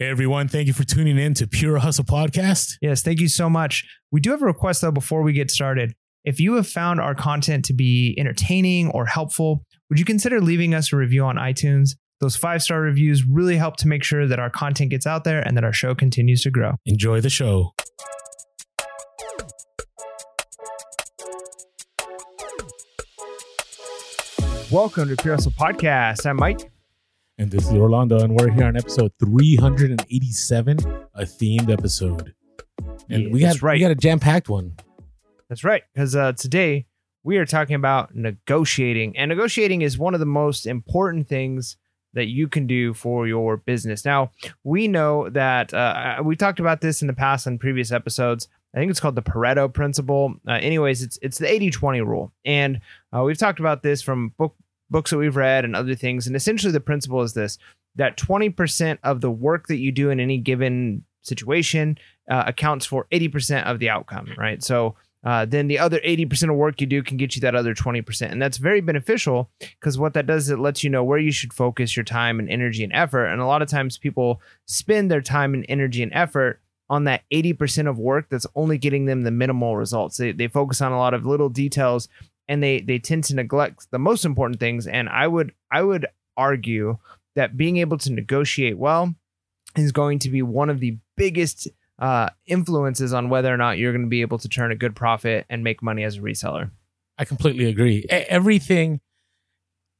Hey everyone, thank you for tuning in to Pure Hustle Podcast. Yes, thank you so much. We do have a request though before we get started. If you have found our content to be entertaining or helpful, would you consider leaving us a review on iTunes? Those five star reviews really help to make sure that our content gets out there and that our show continues to grow. Enjoy the show. Welcome to Pure Hustle Podcast. I'm Mike. And this is Orlando, and we're here on episode 387, a themed episode. And Yeah, we got right. we got a jam-packed one. That's right, because uh, today we are talking about negotiating, and negotiating is one of the most important things that you can do for your business. Now, we know that uh, we talked about this in the past on previous episodes. I think it's called the Pareto principle. Uh, anyways, it's it's the 80-20 rule, and uh, we've talked about this from book books that we've read and other things. And essentially, the principle is this: that 20% of the work that you do in any given situation uh, accounts for 80% of the outcome, right? So uh, then the other 80% of work you do can get you that other 20%. And that's very beneficial because what that does, is it lets you know where you should focus your time and energy and effort. And a lot of times people spend their time and energy and effort on that 80% of work that's only getting them the minimal results. They, they focus on a lot of little details and they, they tend to neglect the most important things. And I would, I would argue that being able to negotiate well is going to be one of the biggest uh, influences on whether or not you're going to be able to turn a good profit and make money as a reseller. I completely agree. Everything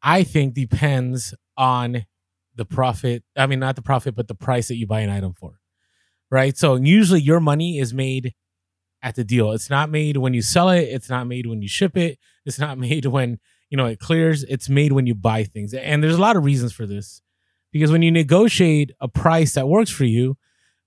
I think depends on the profit. I mean, not the profit, but the price that you buy an item for. Right? So usually your money is made at the deal. It's not made when you sell it, it's not made when you ship it, it's not made when, you know, it clears. It's made when you buy things. And there's a lot of reasons for this. Because when you negotiate a price that works for you,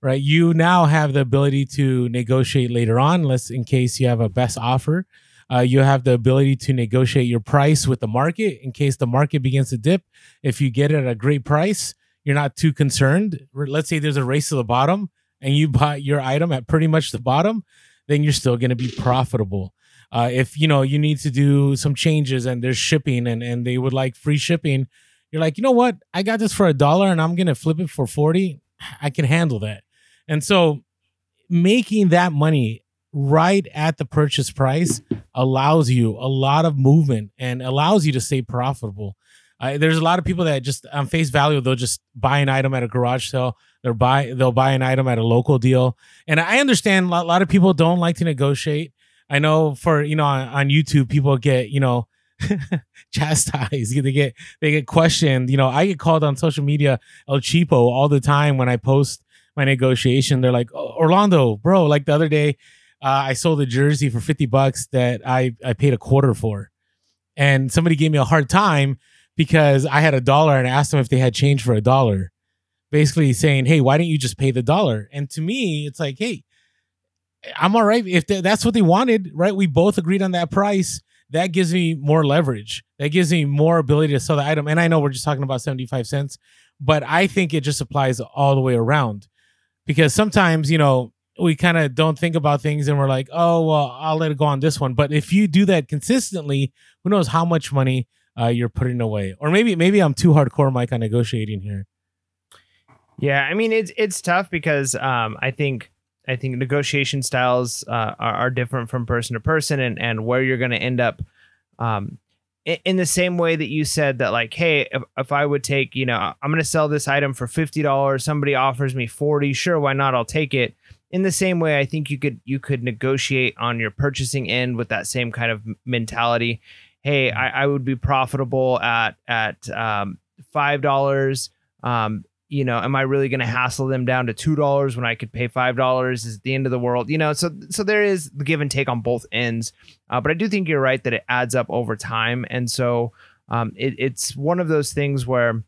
right, you now have the ability to negotiate later on, unless in case you have a best offer. Uh, you have the ability to negotiate your price with the market in case the market begins to dip. If you get it at a great price, you're not too concerned. Let's say there's a race to the bottom and you buy your item at pretty much the bottom, then you're still going to be profitable. Uh, if you know you need to do some changes and there's shipping and, and they would like free shipping, you're like, you know what? I got this for a dollar and I'm to flip it for 40. I can handle that. And so making that money right at the purchase price allows you a lot of movement and allows you to stay profitable. Uh, there's a lot of people that just on face value they'll just buy an item at a garage sale. They'll buy they'll buy an item at a local deal, and I understand a lot, a lot of people don't like to negotiate. I know for you know on, on YouTube people get you know chastised. They get they get questioned. You know I get called on social media El Cheapo all the time when I post my negotiation. They're like oh, Orlando, bro. Like the other day, uh, I sold a jersey for 50 bucks that I, I paid a quarter for. And somebody gave me a hard time because I had a dollar and I asked them if they had change for a dollar. Basically saying, hey, why don't you just pay the dollar? And to me, it's like, hey, I'm all right. If th- that's what they wanted, right? We both agreed on that price. That gives me more leverage. That gives me more ability to sell the item. And I know we're just talking about 75 cents, but I think it just applies all the way around because sometimes, you know, we kind of don't think about things and we're like, oh, well, I'll let it go on this one. But if you do that consistently, who knows how much money uh, you're putting away? Or maybe maybe I'm too hardcore, Mike, on negotiating here. Yeah, I mean it's it's tough because um, I think I think negotiation styles uh, are, are different from person to person, and and where you're going to end up. Um, in the same way that you said that, like, hey, if, if I would take, you know, I'm going to sell this item for fifty dollars, somebody offers me forty, sure, why not? I'll take it. In the same way, I think you could you could negotiate on your purchasing end with that same kind of mentality. Hey, I, I would be profitable at at um, five dollars. Um, you know, am I really going to hassle them down to two dollars when I could pay five dollars? Is it the end of the world? You know, so so there is the give and take on both ends. Uh, but I do think you're right that it adds up over time, and so um, it, it's one of those things where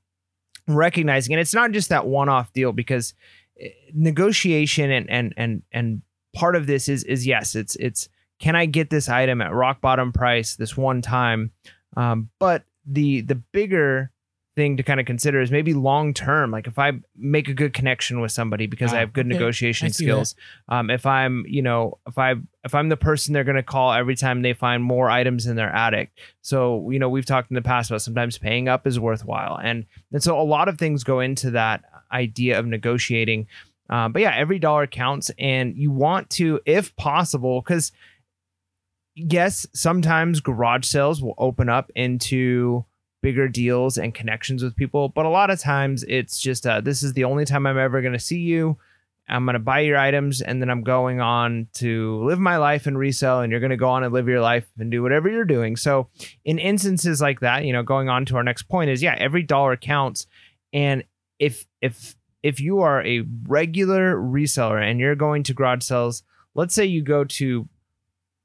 recognizing, and it's not just that one-off deal because eh, negotiation and and and and part of this is is yes, it's it's can I get this item at rock bottom price this one time, um, but the the bigger thing to kind of consider is maybe long term. Like if I make a good connection with somebody because I Ah, have good okay. negotiation I skills. Um, if I'm, you know, if I if I'm the person they're going to call every time they find more items in their attic. So you know we've talked in the past about sometimes paying up is worthwhile, and and so a lot of things go into that. idea of negotiating. Uh, but yeah, every dollar counts, and you want to, if possible, because yes, sometimes garage sales will open up into bigger deals and connections with people, but a lot of times it's just uh, this is the only time I'm ever going to see you. I'm going to buy your items and then I'm going on to live my life and resell and you're going to go on and live your life and do whatever you're doing. So in instances like that, you know, going on to our next point is yeah, every dollar counts and if if if you are a regular reseller and you're going to garage sales, let's say you go to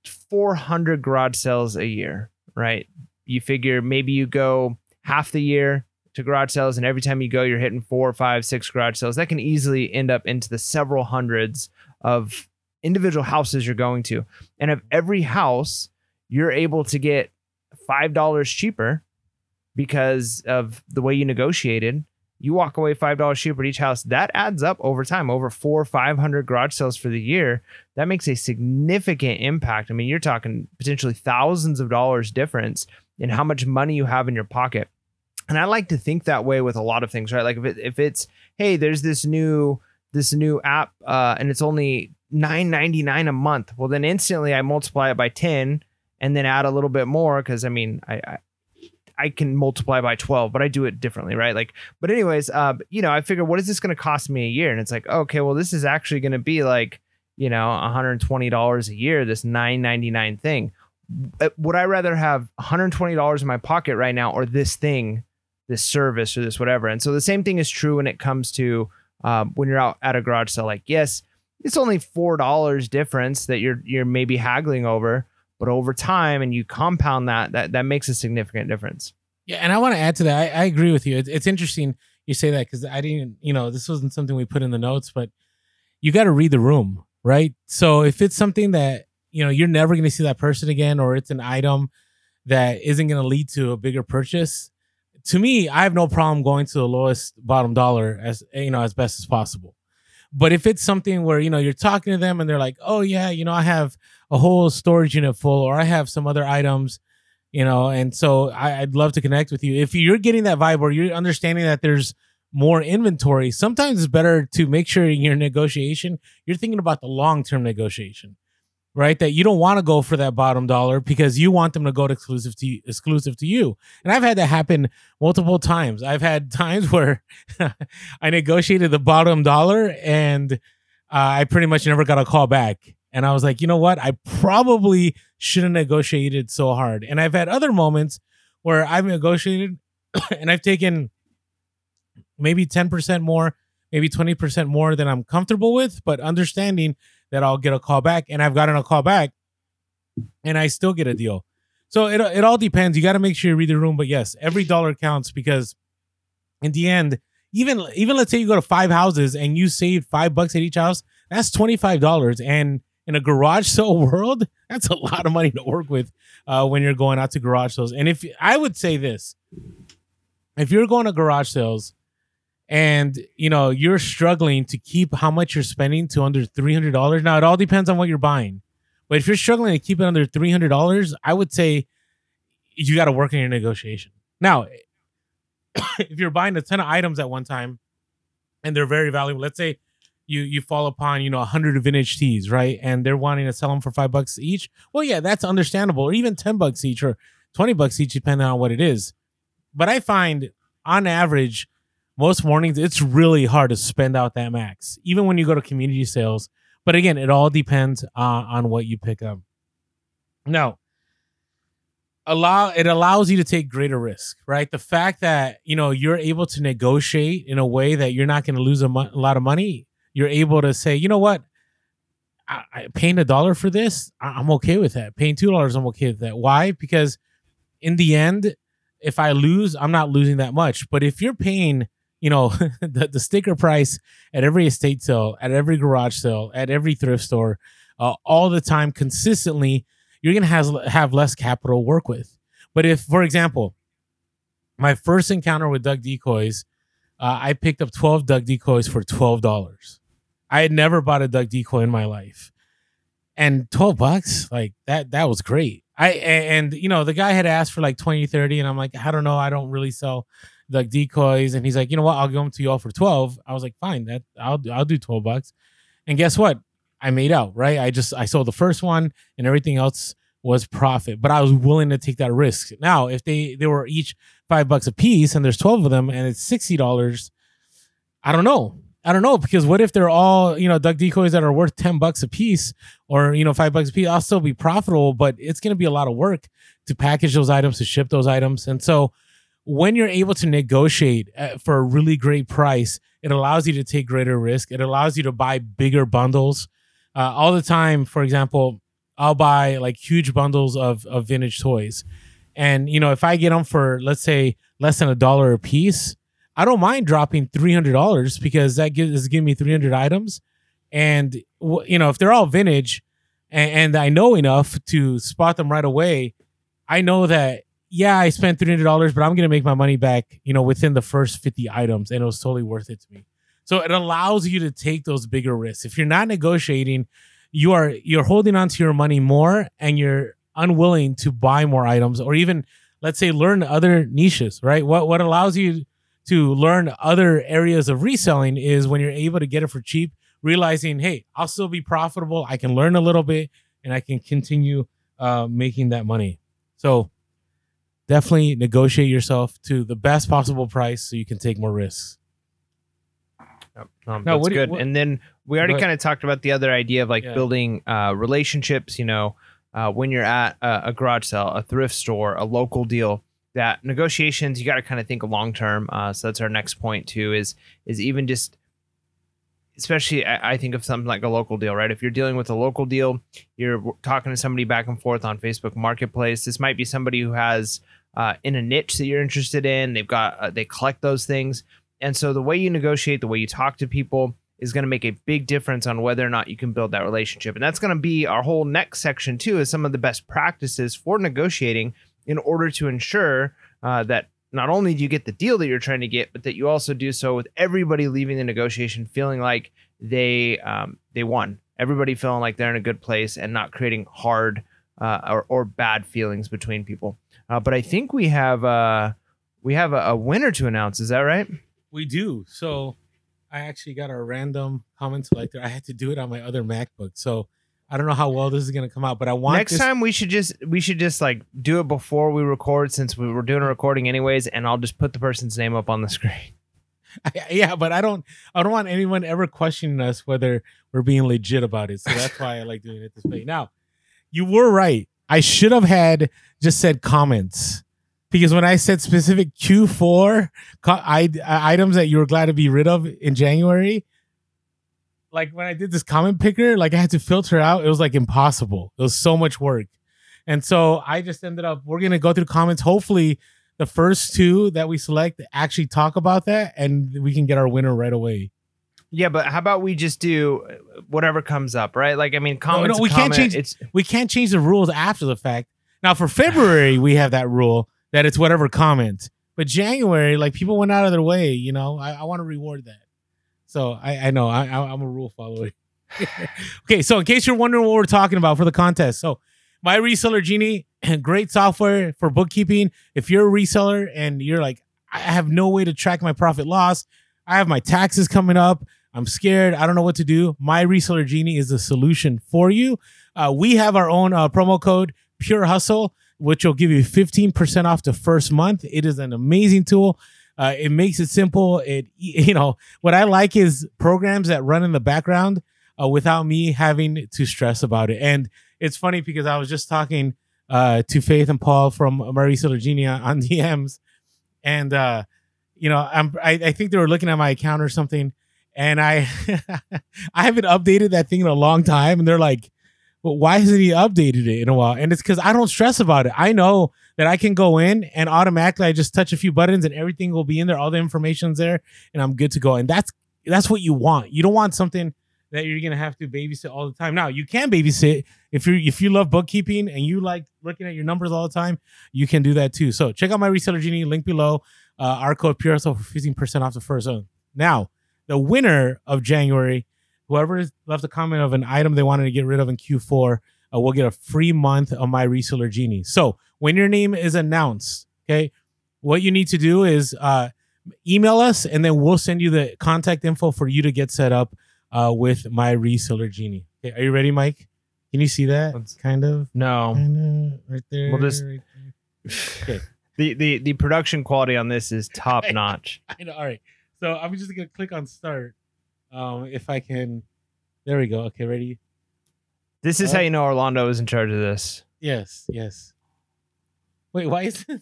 400 garage sales a year, right? You figure maybe you go half the year to garage sales, and every time you go, you're hitting four, five, six garage sales. That can easily end up into the several hundreds of individual houses you're going to. And of every house, you're able to get $5 cheaper because of the way you negotiated you walk away five dollars cheaper at each house. That adds up over time, over four or five hundred garage sales for the year. That makes a significant impact. I mean, you're talking potentially thousands of dollars difference in how much money you have in your pocket. And I like to think that way with a lot of things, right? Like if it, if it's hey, there's this new this new app uh, and it's only nine ninety nine a month. Well, then instantly I multiply it by ten and then add a little bit more because I mean I, I I can multiply by 12, but I do it differently, right? Like, but anyways, uh, you know, I figure what is this going to cost me a year? And it's like, okay, well, this is actually going to be like, you know, $120 a year, this 999 thing. Uh, would I rather have $120 in my pocket right now or this thing, this service or this whatever? And so the same thing is true when it comes to um, when you're out at a garage sale. Like, yes, it's only four dollars difference that you're you're maybe haggling over, but over time, and you compound that, that that makes a significant difference. Yeah, and I want to add to that. I, I agree with you. It's, it's interesting you say that because I didn't, you know, this wasn't something we put in the notes, but you got to read the room, right? So if it's something that you know you're never going to see that person again, or it's an item that isn't going to lead to a bigger purchase, to me, I have no problem going to the lowest bottom dollar as you know as best as possible. But if it's something where you know you're talking to them and they're like, "Oh yeah, you know, I have a whole storage unit full, or I have some other items," you know, and so I, would love to connect with you. If you're getting that vibe, or you're understanding that there's more inventory, sometimes it's better to make sure in your negotiation you're thinking about the long term negotiation right? That you don't want to go for that bottom dollar because you want them to go to exclusive to exclusive to you. And I've had that happen multiple times. I've had times where I negotiated the bottom dollar and uh, I pretty much never got a call back. And I was like, you know what? I probably shouldn't have negotiated so hard. And I've had other moments where I've negotiated and I've taken maybe 10% more, maybe 20% more than I'm comfortable with, but understanding that I'll get a call back, and I've gotten a call back, and I still get a deal. So it it all depends. You got to make sure you read the room, but yes, every dollar counts because in the end, even even let's say you go to five houses and you save five bucks at each house, that's twenty five dollars, and in a garage sale world, that's a lot of money to work with uh, when you're going out to garage sales. And if I would say this, if you're going to garage sales and you know you're struggling to keep how much you're spending to under $300 now it all depends on what you're buying. But if you're struggling to keep it under $300 i would say you got to work in your negotiation. Now if you're buying a ton of items at one time and they're very valuable let's say you you fall upon you know 100 vintage tees right? And they're wanting to sell them for five bucks each. Well yeah that's understandable. Or even 10 bucks each or 20 bucks each depending on what it is. But i find on average most mornings it's really hard to spend out that max, even when you go to community sales. But again, it all depends uh, on what you pick up. Now, allow it allows you to take greater risk, right? The fact that you know you're able to negotiate in a way that you're not going to lose a, mo- a, lot of money. You're able to say, you know what, I, I paying a dollar for this, I, I'm okay with that. Paying two dollars, I'm okay with that. Why? Because in the end, if I lose, I'm not losing that much. But if you're paying you know the, the sticker price at every estate sale at every garage sale at every thrift store uh, all the time consistently you're gonna have have less capital to work with. But if for example my first encounter with duck decoys uh, i picked up 12 duck decoys for $12 i had never bought a duck decoy in my life. And 12 bucks? Like that that was great. I and you know the guy had asked for like 20 30 and i'm like i don't know. I don't really sell like decoys, and he's like, you know what, I'll give them to you all for twelve. I was like, fine, that I'll I'll do twelve bucks. And guess what? I made out, right? I just I sold the first one, and everything else was profit. But I was willing to take that risk. Now, if they they were each five bucks a piece, and there's twelve of them, and it's sixty dollars, I don't know. I don't know because what if they're all you know duck decoys that are worth ten bucks a piece or you know five bucks a piece? I'll still be profitable, but it's going to be a lot of work to package those items, to ship those items, and so when you're able to negotiate uh, for a really great price, it allows you to take greater risk. It allows you to buy bigger bundles. Uh, all the time, for example, I'll buy like huge bundles of, of vintage toys. And, you know, if I get them for, let's say, less than a dollar a piece, I don't mind dropping $300 because that gives, is giving me 300 items. And, you know, if they're all vintage and, and I know enough to spot them right away, I know that yeah, I spent three hundred dollars, but I'm gonna make my money back, you know, within the first fifty items, and it was totally worth it to me. So it allows you to take those bigger risks. If you're not negotiating, you are you're holding on to your money more, and you're unwilling to buy more items, or even let's say learn other niches. Right? What what allows you to learn other areas of reselling is when you're able to get it for cheap, realizing, hey, I'll still be profitable. I can learn a little bit, and I can continue uh, making that money. So definitely negotiate yourself to the best possible price so you can take more risks. Yep. Um, no, that's good. You, what, and then we already kind of talked about the other idea of like yeah. building uh, relationships. You know, uh, when you're at a, a, garage sale, a thrift store, a local deal, that negotiations you got to kind of think long term. Uh, so that's our next point too. Is is even just especially I, think of something like a local deal, right? If you're dealing with a local deal, you're talking to somebody back and forth on Facebook Marketplace. This might be somebody who has uh, in a niche that you're interested in. They've got uh, they collect those things, and so the way you negotiate, the way you talk to people is going to make a big difference on whether or not you can build that relationship. And that's going to be our whole next section too, is some of the best practices for negotiating in order to ensure uh, that not only do you get the deal that you're trying to get, but that you also do so with everybody leaving the negotiation feeling like they um, they won. Everybody feeling like they're in a good place and not creating hard uh, or, or bad feelings between people. Uh, but I think we have uh, we have a, a, winner to announce. Is that right? We do. So I actually got a random comment selector. I had to do it on my other MacBook. So I don't know how well this is gonna come out, but I want next this- time we should just we should just like do it before we record since we were doing a recording anyways, and I'll just put the person's name up on the screen. yeah, but I don't I don't want anyone ever questioning us whether we're being legit about it. So that's why I like doing it this way. Now, you were right. I should have had just said comments because when I said specific Q4 I, items that you were glad to be rid of in January, like when I did this comment picker, like I had to filter out. It was like impossible. It was so much work. And so I just ended up, we're going to go through comments. Hopefully, the first two that we select actually talk about that and we can get our winner right away. Yeah, but how about we just do whatever comes up, right? Like, I mean, comments. No, no we comment, can't change. It's we can't change the rules after the fact. Now, for February, we have that rule that it's whatever comment. But January, like people went out of their way. You know, I, I want to reward that. So I, I know I, I'm a rule follower. okay, so in case you're wondering what we're talking about for the contest, so my reseller genie, great software for bookkeeping. If you're a reseller and you're like, I have no way to track my profit loss, I have my taxes coming up. I'm scared. I don't know what to do. My reseller genie is the solution for you. Uh, we have our own uh, promo code Pure Hustle, which will give you 15% off the first month. It is an amazing tool. Uh, it makes it simple. It you know what I like is programs that run in the background uh, without me having to stress about it. And it's funny because I was just talking uh, to Faith and Paul from My Reseller Genie on DMs, and uh, you know I'm I, I think they were looking at my account or something, and I I haven't updated that thing in a long time, and they're like, "Well, why hasn't he updated it in a while?" And it's because I don't stress about it. I know that I can go in and automatically I just touch a few buttons and everything will be in there. All the information's there and I'm good to go. And that's that's what you want. You don't want something that you're gonna have to babysit all the time. Now you can babysit if you if you love bookkeeping and you like looking at your numbers all the time, you can do that too. So check out my reseller genie link below. Uh, our code Pure Hustle for 15% off the first zone. Now, the winner of January, whoever left a comment of an item they wanted to get rid of in Q4, uh, will get a free month of my reseller genie. So when your name is announced, okay, what you need to do is uh, email us, and then we'll send you the contact info for you to get set up uh, with my reseller genie. Okay, are you ready, Mike? Can you see that? Let's- kind of, No. kind of, right there. We'll just- right there. The, the the production quality on this is top notch. I know. All right. So I'm just gonna click on start. Um, if I can. There we go. Okay, ready? This is Uh, how you know Orlando is in charge of this. Yes, yes. Wait, why is this?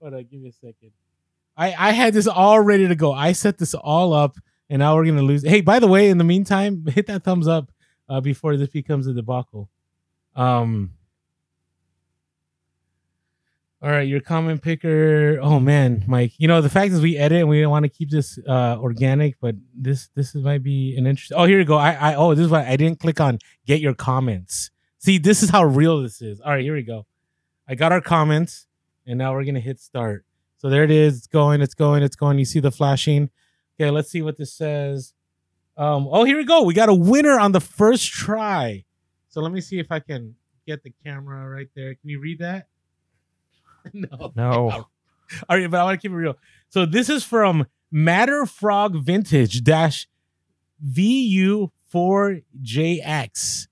Hold on, give me a second. I I had this all ready to go. I set this all up, and now we're gonna lose. Hey, by the way, in the meantime, hit that thumbs up uh, before this becomes a debacle. Um. All right, your comment picker. Oh man, Mike. You know the fact is we edit and we want to keep this uh organic, but this this is, might be an interesting. Oh, here you go. I I oh this is why I didn't click on get your comments. See, this is how real this is. All right, here we go. I got our comments, and now we're gonna hit start. So there it is. It's going. It's going. It's going. You see the flashing. Okay, let's see what this says. Um. Oh, here we go. We got a winner on the first try. So let me see if I can get the camera right there. Can you read that? no. No. All right, but I want to keep it real. So this is from Matter Frog Vintage dash VU4JX.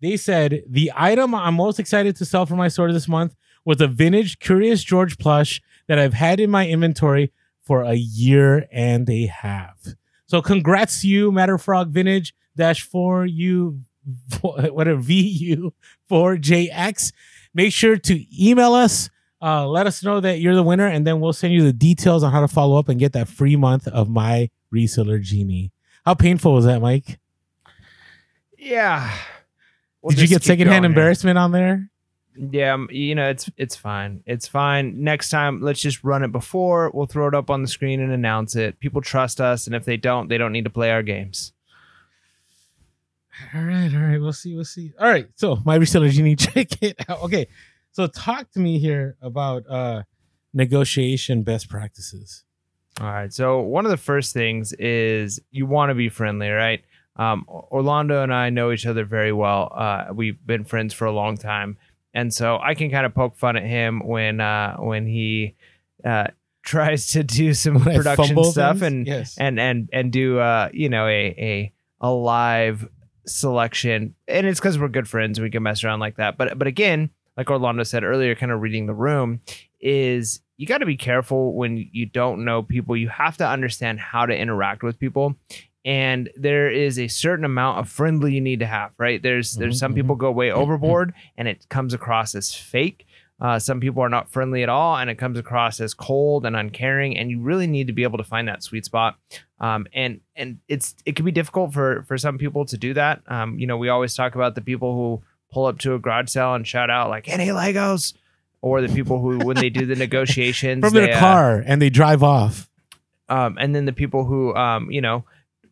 They said the item I'm most excited to sell for my store this month was a vintage Curious George plush that I've had in my inventory for a year and a half. So congrats to you, Matter Frog Vintage dash 4U whatever VU4JX. Make sure to email us uh, let us know that you're the winner, and then we'll send you the details on how to follow up and get that free month of my reseller genie. How painful was that, Mike? Yeah. We'll Did you get secondhand here. embarrassment on there? Yeah, um, you know it's it's fine. It's fine. Next time, let's just run it before. We'll throw it up on the screen and announce it. People trust us, and if they don't, they don't need to play our games. All right, all right. We'll see. We'll see. All right. So my reseller genie, check it out. Okay. So talk to me here about uh negotiation best practices. All right. So one of the first things is you want to be friendly, right? Um, Orlando and I know each other very well. Uh, we've been friends for a long time, and so I can kind of poke fun at him when uh, when he uh, tries to do some When production stuff things? and yes. and and and do uh, you know a a a live selection, and it's because we're good friends. We can mess around like that. But but again, like Orlando said earlier, kind of reading the room is you got to be careful when you don't know people. You have to understand how to interact with people. And there is a certain amount of friendly you need to have, right? There's there's Mhm, some mhm. people go way overboard and it comes across as fake. Uh, some people are not friendly at all, and it comes across as cold and uncaring. And you really need to be able to find that sweet spot. Um, and and it's it can be difficult for for some people to do that. Um, you know, we always talk about the people who pull up to a garage sale and shout out like "Any Legos," or the people who when they do the negotiations From they, their uh, car and they drive off. um, and then the people who um, you know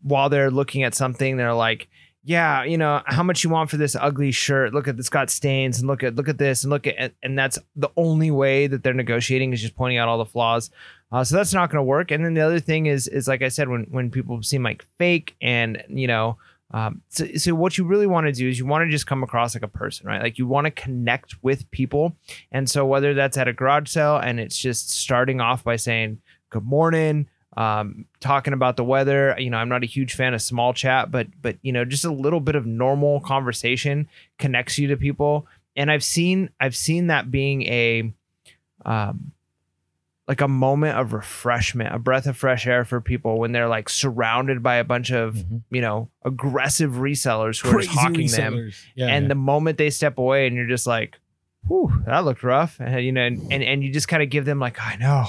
while they're looking at something they're like yeah you know how much you want for this ugly shirt? Look at it's got stains and look at look at this and look at and that's the only way that they're negotiating is just pointing out all the flaws. Uh, so that's not going to work. And then the other thing is is like i said when when people seem like fake and you know um, so, so what you really want to do is you want to just come across like a person, right? Like you want to connect with people. And so whether that's at a garage sale and it's just starting off by saying, good morning, um, talking about the weather. You know, I'm not a huge fan of small chat, but but you know, just a little bit of normal conversation connects you to people. And I've seen I've seen that being a um like a moment of refreshment, a breath of fresh air for people when they're like surrounded by a bunch of, Mhm. you know, aggressive resellers who are just hawking them. Yeah, and yeah. the moment they step away and you're just like whew that looked rough and you know and and, and you just kind of give them like i know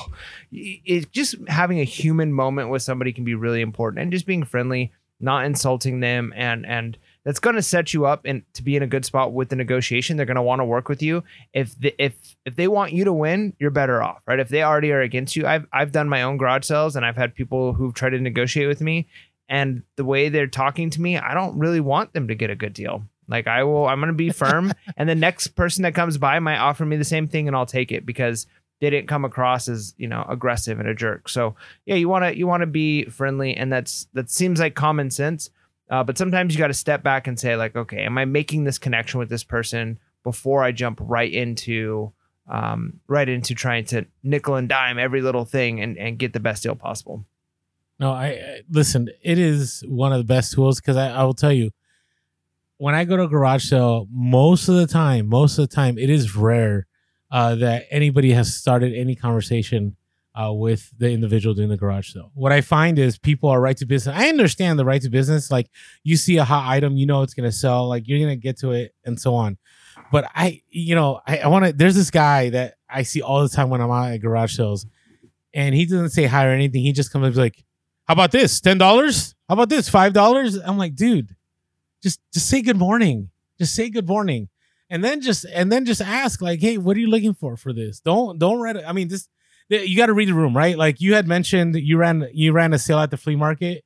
it just having a human moment with somebody can be really important and just being friendly not insulting them and and that's going to set you up and to be in a good spot with the negotiation. They're going to want to work with you. If the, if if they want you to win you're better off right? If they already are against you i've i've done my own garage sales and i've had people who've tried to negotiate with me. And the way they're talking to me i don't really want them to get a good deal. Like i will i'm going to be firm. And the next person that comes by might offer me the same thing and i'll take it because they didn't come across as you know aggressive and a jerk. So yeah you want to you want to be friendly and that's that seems like common sense uh, but sometimes you got to step back and say like okay am i making this connection with this person before i jump right into um, right into trying to nickel and dime every little thing and, and get the best deal possible. No, I, I listen. It is one of the best tools because I, I will tell you, when I go to a garage sale, most of the time, most of the time, it is rare uh, that anybody has started any conversation uh, with the individual doing the garage sale. What I find is people are right to business. I understand the right to business. Like you see a hot item, you know it's gonna sell. Like you're gonna get to it, and so on. But I, you know, I, I want to. There's this guy that I see all the time when I'm out at garage sales, and he doesn't say hi or anything. He just comes up like how about this? Ten dollars? How about this? Five dollars? I'm like, dude, just just say good morning. Just say good morning. And then just and then just ask, like, hey, what are you looking for for this? Don't don't it. I mean, this you got to read the room, right? Like you had mentioned you ran you ran a sale at the flea market,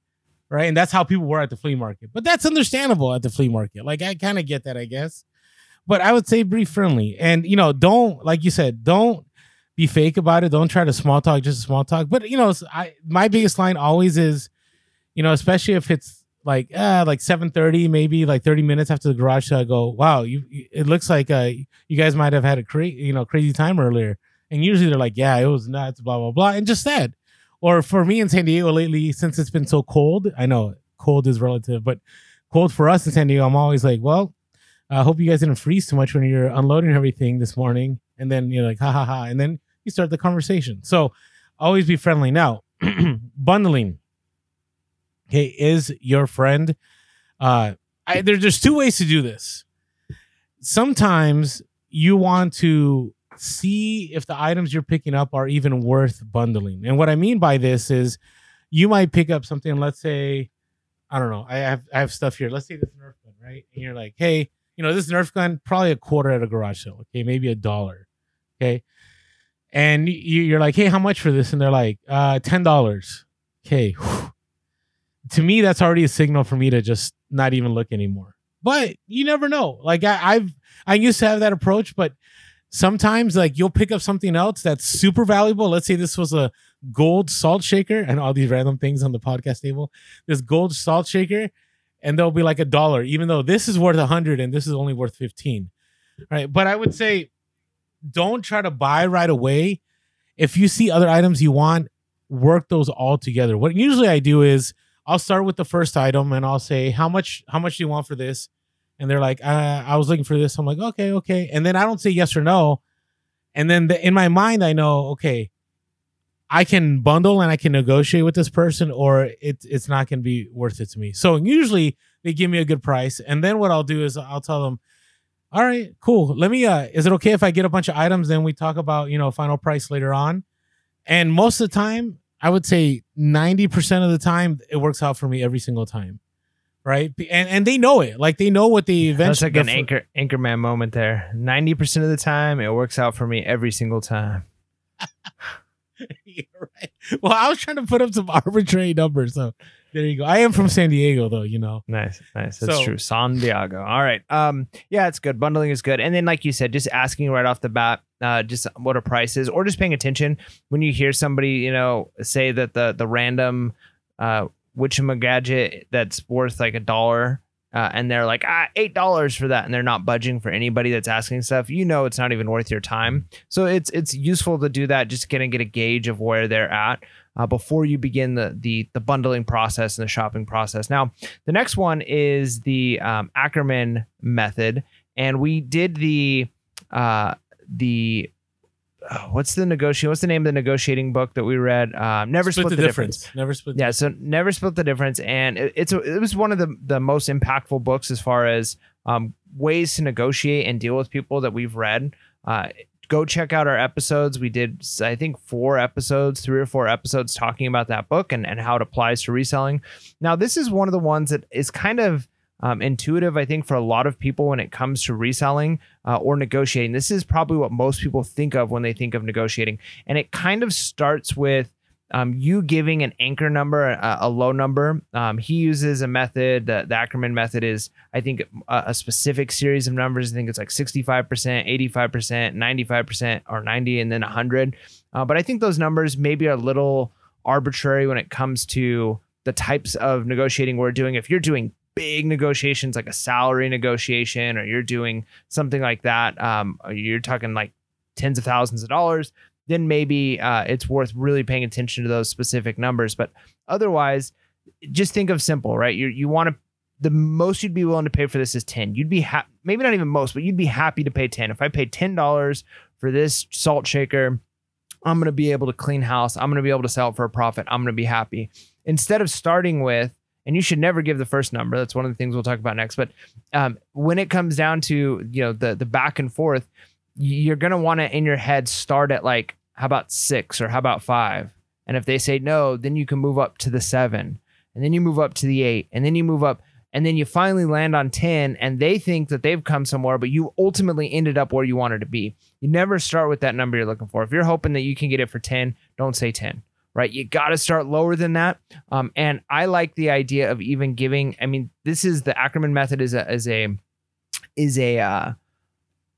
right? And that's how people were at the flea market. But that's understandable at the flea market. Like I kind of get that, I guess. But I would say be friendly. And you know, don't like you said, don't be fake about it. Don't try to small talk, just small talk. But you know, I my biggest line always is, you know, especially if it's like uh like 7:30 maybe like 30 minutes after the garage sale I go wow you it looks like uh you guys might have had a crazy you know crazy time earlier and usually they're like yeah it was nuts blah blah blah and just that or for me in San Diego lately since it's been so cold I know cold is relative but cold for us in San Diego I'm always like well I hope you guys didn't freeze too much when you're unloading everything this morning and then you're like ha ha ha and then you start the conversation. So always be friendly. Now, bundling. Okay, is your friend. Uh, I, there, there's two ways to do this. Sometimes you want to see if the items you're picking up are even worth bundling. And what I mean by this is you might pick up something, let's say, I don't know, I have I have stuff here. Let's say this Nerf gun, right? And you're like, hey, you know, this Nerf gun, probably a quarter at a garage sale. Okay, maybe a dollar. Okay and you're like, hey, how much for this? And they're like, uh, ten dollars. Okay. To me, that's already a signal for me to just not even look anymore. But you never know. Like I, I've I used to have that approach, but sometimes like you'll pick up something else that's super valuable. Let's say this was a gold salt shaker and all these random things on the podcast table. This gold salt shaker, and they'll be like a dollar, even though this is worth a hundred and this is only worth fifteen. Right. But I would say don't try to buy right away. If you see other items you want, work those all together. What usually I do is I'll start with the first item and I'll say how much how much do you want for this? And they're like, uh, I was looking for this. I'm like, okay, okay. And then I don't say yes or no. And then the, in my mind, I know, okay, I can bundle and I can negotiate with this person, or it, it's not going to be worth it to me. So usually they give me a good price. And then what I'll do is I'll tell them, all right, cool. Let me uh is it okay if I get a bunch of items then we talk about, you know, final price later on? And most of the time, I would say 90% of the time it works out for me every single time. Right? And and they know it. Like they know what they eventually That's like an anchor anchorman moment there. 90% of the time it works out for me every single time. right. Well, I was trying to put up some arbitrary numbers, so there you go. I am from San Diego though, you know. Nice, nice. That's so, true. San Diego. All right. Um, yeah, it's good. Bundling is good. And then, like you said, just asking right off the bat, uh, just what a price is, or just paying attention when you hear somebody, you know, say that the the random uh gadget that's worth like a dollar. Uh, and they're like ah eight dollars for that and they're not budging for anybody that's asking stuff you know it's not even worth your time so it's it's useful to do that just kind get a gauge of where they're at uh, before you begin the, the the bundling process and the shopping process. Now, the next one is the um, Ackerman method, and we did the uh, the uh, what's the negotiate? What's the name of the negotiating book that we read? Um, Never split, split the, the difference. difference. Never split. The difference. Yeah, so never split the difference, and it, it's a, it was one of the the most impactful books as far as um, ways to negotiate and deal with people that we've read. Uh, go check out our episodes. We did, I think, four episodes, three or four episodes talking about that book and, and how it applies to reselling. Now, this is one of the ones that is kind of um, intuitive, I think, for a lot of people when it comes to reselling uh, or negotiating. This is probably what most people think of when they think of negotiating. And it kind of starts with um, you giving an anchor number, a, a low number. Um, he uses a method, the, the Ackerman method is, I think, a, a, specific series of numbers. I think it's like 65%, 85%, 95%, or 90, and then 100. Uh, but I think those numbers maybe are a little arbitrary when it comes to the types of negotiating we're doing. If you're doing big negotiations like a salary negotiation, or you're doing something like that, um, you're talking like tens of thousands of dollars, then maybe uh, it's worth really paying attention to those specific numbers. But otherwise, just think of simple, right? You you want to the most you'd be willing to pay for this is 10. You'd be happy, maybe not even most, but you'd be happy to pay 10. If I paid $10 for this salt shaker, I'm going to be able to clean house. I'm going to be able to sell it for a profit. I'm going to be happy. Instead of starting with, and you should never give the first number. That's one of the things we'll talk about next. But um, when it comes down to you know the the back and forth, you're to want to in your head start at like how about six or how about five? And if they say no, then you can move up to the seven, and then you move up to the eight, and then you move up and then you finally land on 10 and they think that they've come somewhere but you ultimately ended up where you wanted to be you never start with that number you're looking for if you're hoping that you can get it for 10 don't say 10 right? You got to start lower than that. Um, and i like the idea of even giving i mean this is the ackerman method is a is a is a uh,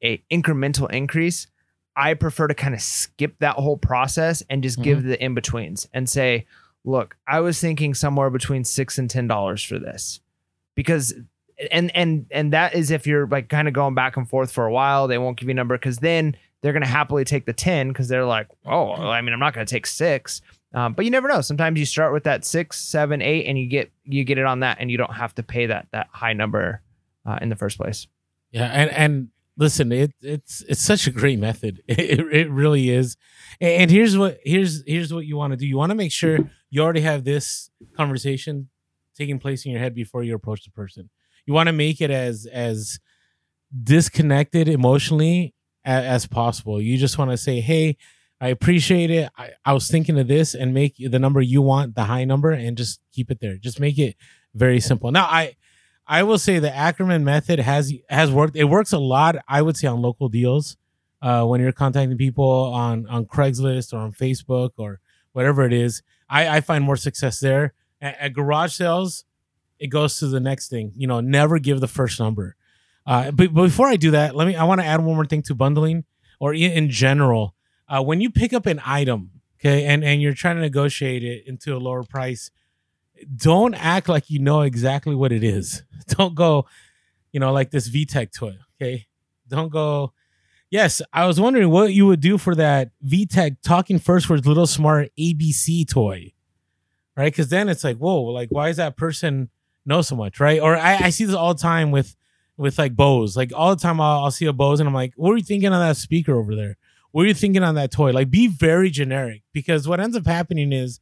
a incremental increase. I prefer to kind of skip that whole process and just mm-hmm. give the in betweens and say look i was thinking somewhere between six and ten dollars for this. Because and and and that is if you're like kind of going back and forth for a while they won't give you a number because then they're going to happily take the 10 because they're like oh i mean i'm not going to take six um, but you never know. Sometimes you start with that six seven eight and you get you get it on that and you don't have to pay that that high number uh, in the first place. Yeah and and listen it it's it's such a great method. It, it really is. And here's what here's here's what you want to do. You want to make sure you already have this conversation taking place in your head before you approach the person. You want to make it as as disconnected emotionally as, as possible. You just want to say, "Hey, I appreciate it. I, I was thinking of this," and make the number you want the high number, and just keep it there. Just make it very simple. Now, I I will say the Ackerman method has has worked. It works a lot. I would say on local deals. Uh, when you're contacting people on on Craigslist or on Facebook or whatever it is, I, I find more success there. At, at, garage sales, it goes to the next thing. You know, never give the first number. Uh, but, but before I do that, let me. I want to add one more thing to bundling, or in, in general. Uh, when you pick up an item, okay, and and you're trying to negotiate it into a lower price, don't act like you know exactly what it is. Don't go, you know, like this VTech toy. Okay, don't go. Yes, I was wondering what you would do for that VTech talking first words little smart ABC toy right? Because then it's like, whoa, like why is that person know so much, right? Or I, I see this all the time with with like Bose. Like all the time, I'll, I'll see a Bose and I'm like, what are you thinking of that speaker over there? What are you thinking on that toy? Like, be very generic because what ends up happening is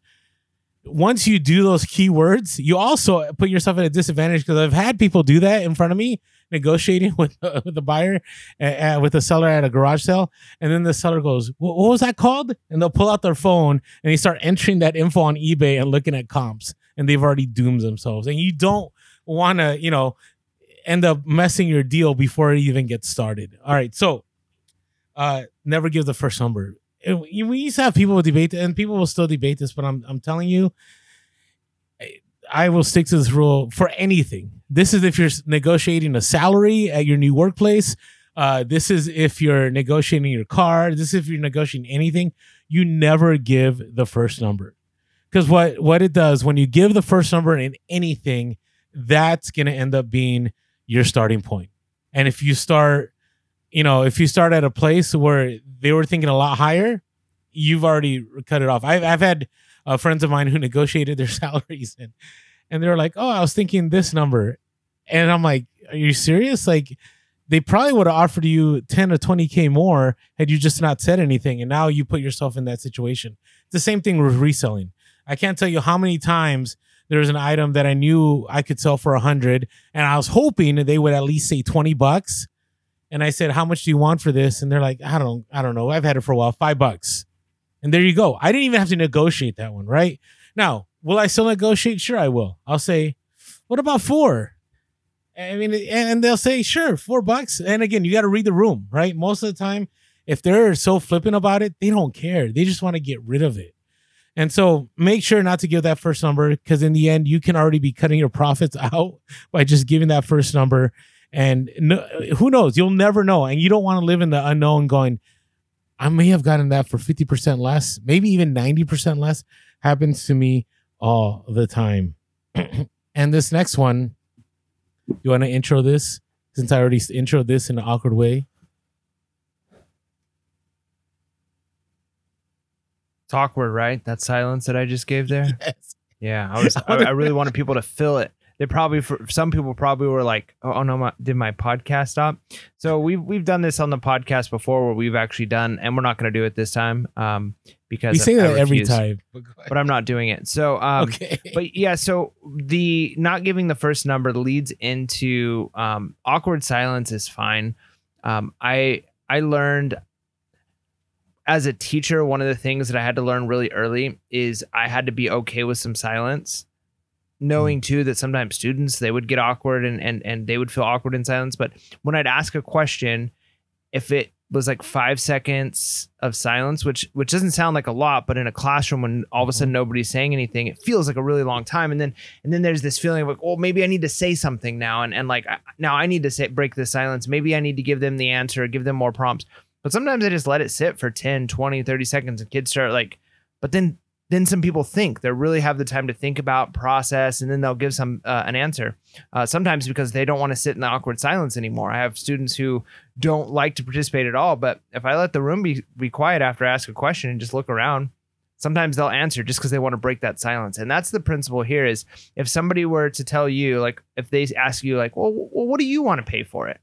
once you do those keywords, you also put yourself at a disadvantage because I've had people do that in front of me negotiating with, uh, with the buyer uh, with the seller at a garage sale and then the seller goes what was that called? And they'll pull out their phone and they start entering that info on ebay and looking at comps and they've already doomed themselves. And you don't want to you know end up messing your deal before it even gets started. All right so uh never give the first number we used to have people debate and people will still debate this but i'm, I'm telling you I will stick to this rule for anything. This is if you're negotiating a salary at your new workplace. Uh, this is if you're negotiating your car. This is if you're negotiating anything. You never give the first number because what what it does when you give the first number in anything, that's going to end up being your starting point. And if you start, you know, if you start at a place where they were thinking a lot higher, you've already cut it off. I've I've had uh, friends of mine who negotiated their salaries and and they were like, "Oh, I was thinking this number," and I'm like, "Are you serious?" Like, they probably would have offered you 10 or 20k more had you just not said anything, and now you put yourself in that situation. It's the same thing with reselling. I can't tell you how many times there was an item that I knew I could sell for a hundred, and I was hoping they would at least say 20 bucks. And I said, "How much do you want for this?" And they're like, "I don't, I don't know. I've had it for a while. Five bucks." And there you go. I didn't even have to negotiate that one, right? Now, will I still negotiate? Sure, I will. I'll say, what about four? I mean, and they'll say, sure, four bucks. And again, you got to read the room, right? Most of the time, if they're so flippant about it, they don't care. They just want to get rid of it. And so make sure not to give that first number because in the end, you can already be cutting your profits out by just giving that first number. And no, who knows? You'll never know. And you don't want to live in the unknown going, I may have gotten that for 50% less, maybe even 90% less. Happens to me all the time. and this next one, you want to intro this since I already intro this in an awkward way? It's awkward, right? That silence that I just gave there. Yes. Yeah, I was. I, I really wanted people to feel it. They probably, for some people, probably were like, "Oh, oh no, my, did my podcast stop?" So we've we've done this on the podcast before, where we've actually done, and we're not going to do it this time, um, because We say that every time. but I'm not doing it. So, um, okay. but yeah, so the not giving the first number leads into um, awkward silence is fine. Um, I I learned as a teacher one of the things that I had to learn really early is I had to be okay with some silence, knowing mm. too that sometimes students they would get awkward and and and they would feel awkward in silence. But when I'd ask a question, if it was like five seconds of silence, which which doesn't sound like a lot, but in a classroom when all of a mm-hmm. sudden nobody's saying anything, it feels like a really long time. And then and then there's this feeling of like, well, maybe I need to say something now, and and like now I need to say break the silence. Maybe I need to give them the answer, give them more prompts. But sometimes I just let it sit for 10, 20, 30 seconds, and kids start like, but then then some people think they really have the time to think about process and then they'll give some uh, an answer. Uh, sometimes because they don't want to sit in the awkward silence anymore. I have students who don't like to participate at all but if i let the room be, be quiet after i ask a question and just look around sometimes they'll answer just because they want to break that silence. And that's the principle here is if somebody were to tell you like if they ask you like well, well what do you want to pay for it?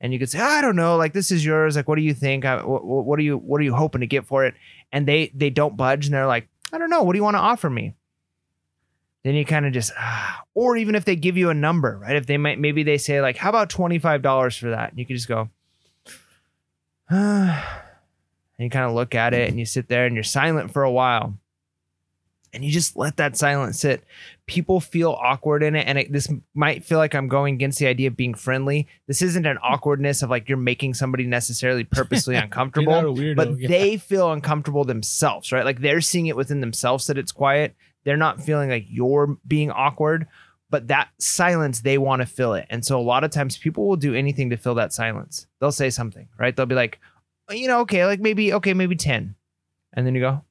And you could say i don't know like this is yours like what do you think? I, what, what are you what are you hoping to get for it? And they they don't budge and they're like i don't know what do you want to offer me then you kind of just ah. or even if they give you a number right if they might maybe they say like how about $25 for that and you can just go ah. and you kind of look at it and you sit there and you're silent for a while and you just let that silence sit people feel awkward in it and it, this might feel like i'm going against the idea of being friendly this isn't an awkwardness of like you're making somebody necessarily purposely uncomfortable You're not a weirdo. but yeah. they feel uncomfortable themselves, right? Like they're seeing it within themselves that it's quiet. They're not feeling like you're being awkward, but that silence, they want to fill it. And so a lot of times people will do anything to fill that silence. They'll say something, right? They'll be like, "Oh, you know, okay, like maybe, okay, maybe 10. And then you go.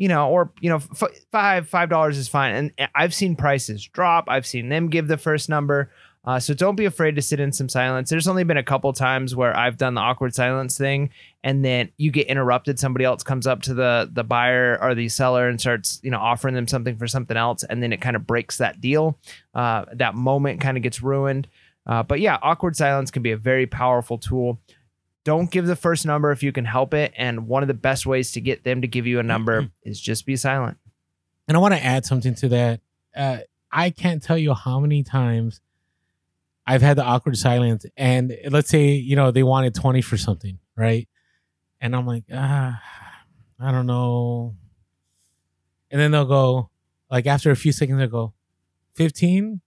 You know, or, you know, f- five, five dollars is fine. And I've seen prices drop. I've seen them give the first number. Uh, so don't be afraid to sit in some silence. There's only been a couple times where I've done the awkward silence thing, and then you get interrupted. Somebody else comes up to the the buyer or the seller and starts, you know, offering them something for something else, and then it kind of breaks that deal. Uh, that moment kind of gets ruined. Uh, but yeah, awkward silence can be a very powerful tool. Don't give the first number if you can help it. And one of the best ways to get them to give you a number mm-hmm. is just be silent. And I want to add something to that. Uh, I can't tell you how many times I've had the awkward silence. And let's say, you know, they wanted 20 for something, right? And I'm like, ah, I don't know. And then they'll go, like, after a few seconds, they'll go, 15?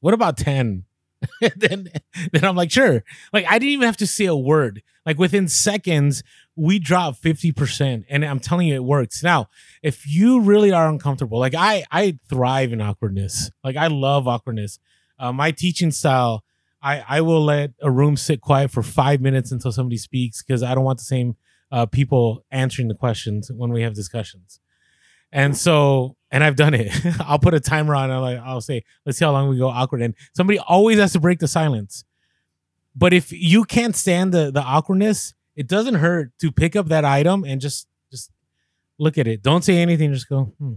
What about 10? then, then I'm like, sure. Like I didn't even have to say a word. Like within seconds, we dropped fifty percent, and I'm telling you, it works. Now, if you really are uncomfortable like i i thrive in awkwardness like i love awkwardness uh, my teaching style i i will let a room sit quiet for five minutes until somebody speaks because i don't want the same uh, people answering the questions when we have discussions and so and i've done it i'll put a timer on like i'll say let's see how long we go awkward and somebody always has to break the silence but if you can't stand the the awkwardness it doesn't hurt to pick up that item and just just look at it. Don't say anything. Just go, hmm.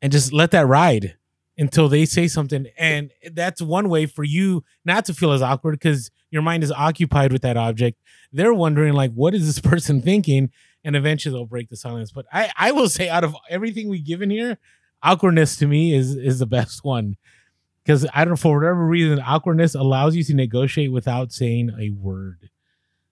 and just let that ride until they say something. And that's one way for you not to feel as awkward because your mind is occupied with that object. They're wondering, like, what is this person thinking? And eventually they'll break the silence. But I, I will say, out of everything we give in here, awkwardness to me is is the best one. Because I don't know, for whatever reason, awkwardness allows you to negotiate without saying a word.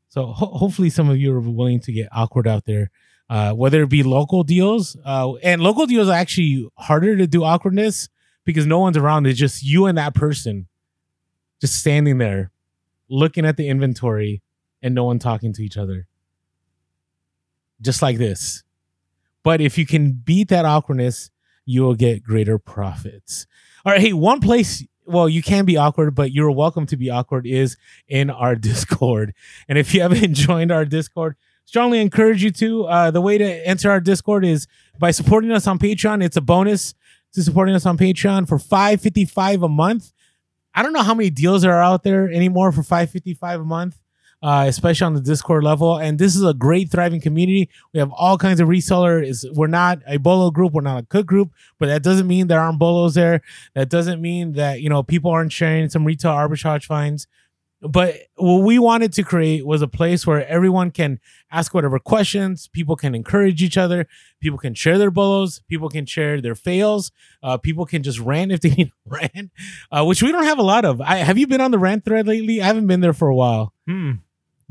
So ho- hopefully some of you are willing to get awkward out there, uh, whether it be local deals, uh, and local deals are actually harder to do awkwardness because no one's around. It's just you and that person, just standing there, looking at the inventory, and no one talking to each other, just like this. But if you can beat that awkwardness, you will get greater profits. All right, hey, one place well, you can be awkward, but you're welcome to be awkward is in our Discord. And if you haven't joined our Discord, strongly encourage you to. Uh, the way to enter our Discord is by supporting us on Patreon. It's a bonus to supporting us on Patreon for five fifty five a month. I don't know how many deals are out there anymore for five fifty five a month. Uh, especially on the Discord level. And this is a great, thriving community. We have all kinds of resellers. We're not a bolo group. We're not a cook group, but that doesn't mean there aren't bolos there. That doesn't mean that you know people aren't sharing some retail arbitrage finds but what we wanted to create was a place where everyone can ask whatever questions people can encourage each other people can share their bolos people can share their fails uh, people can just rant if they need rant uh, which we don't have a lot of I, have you been on the rant thread lately i haven't been there for a while Hmm.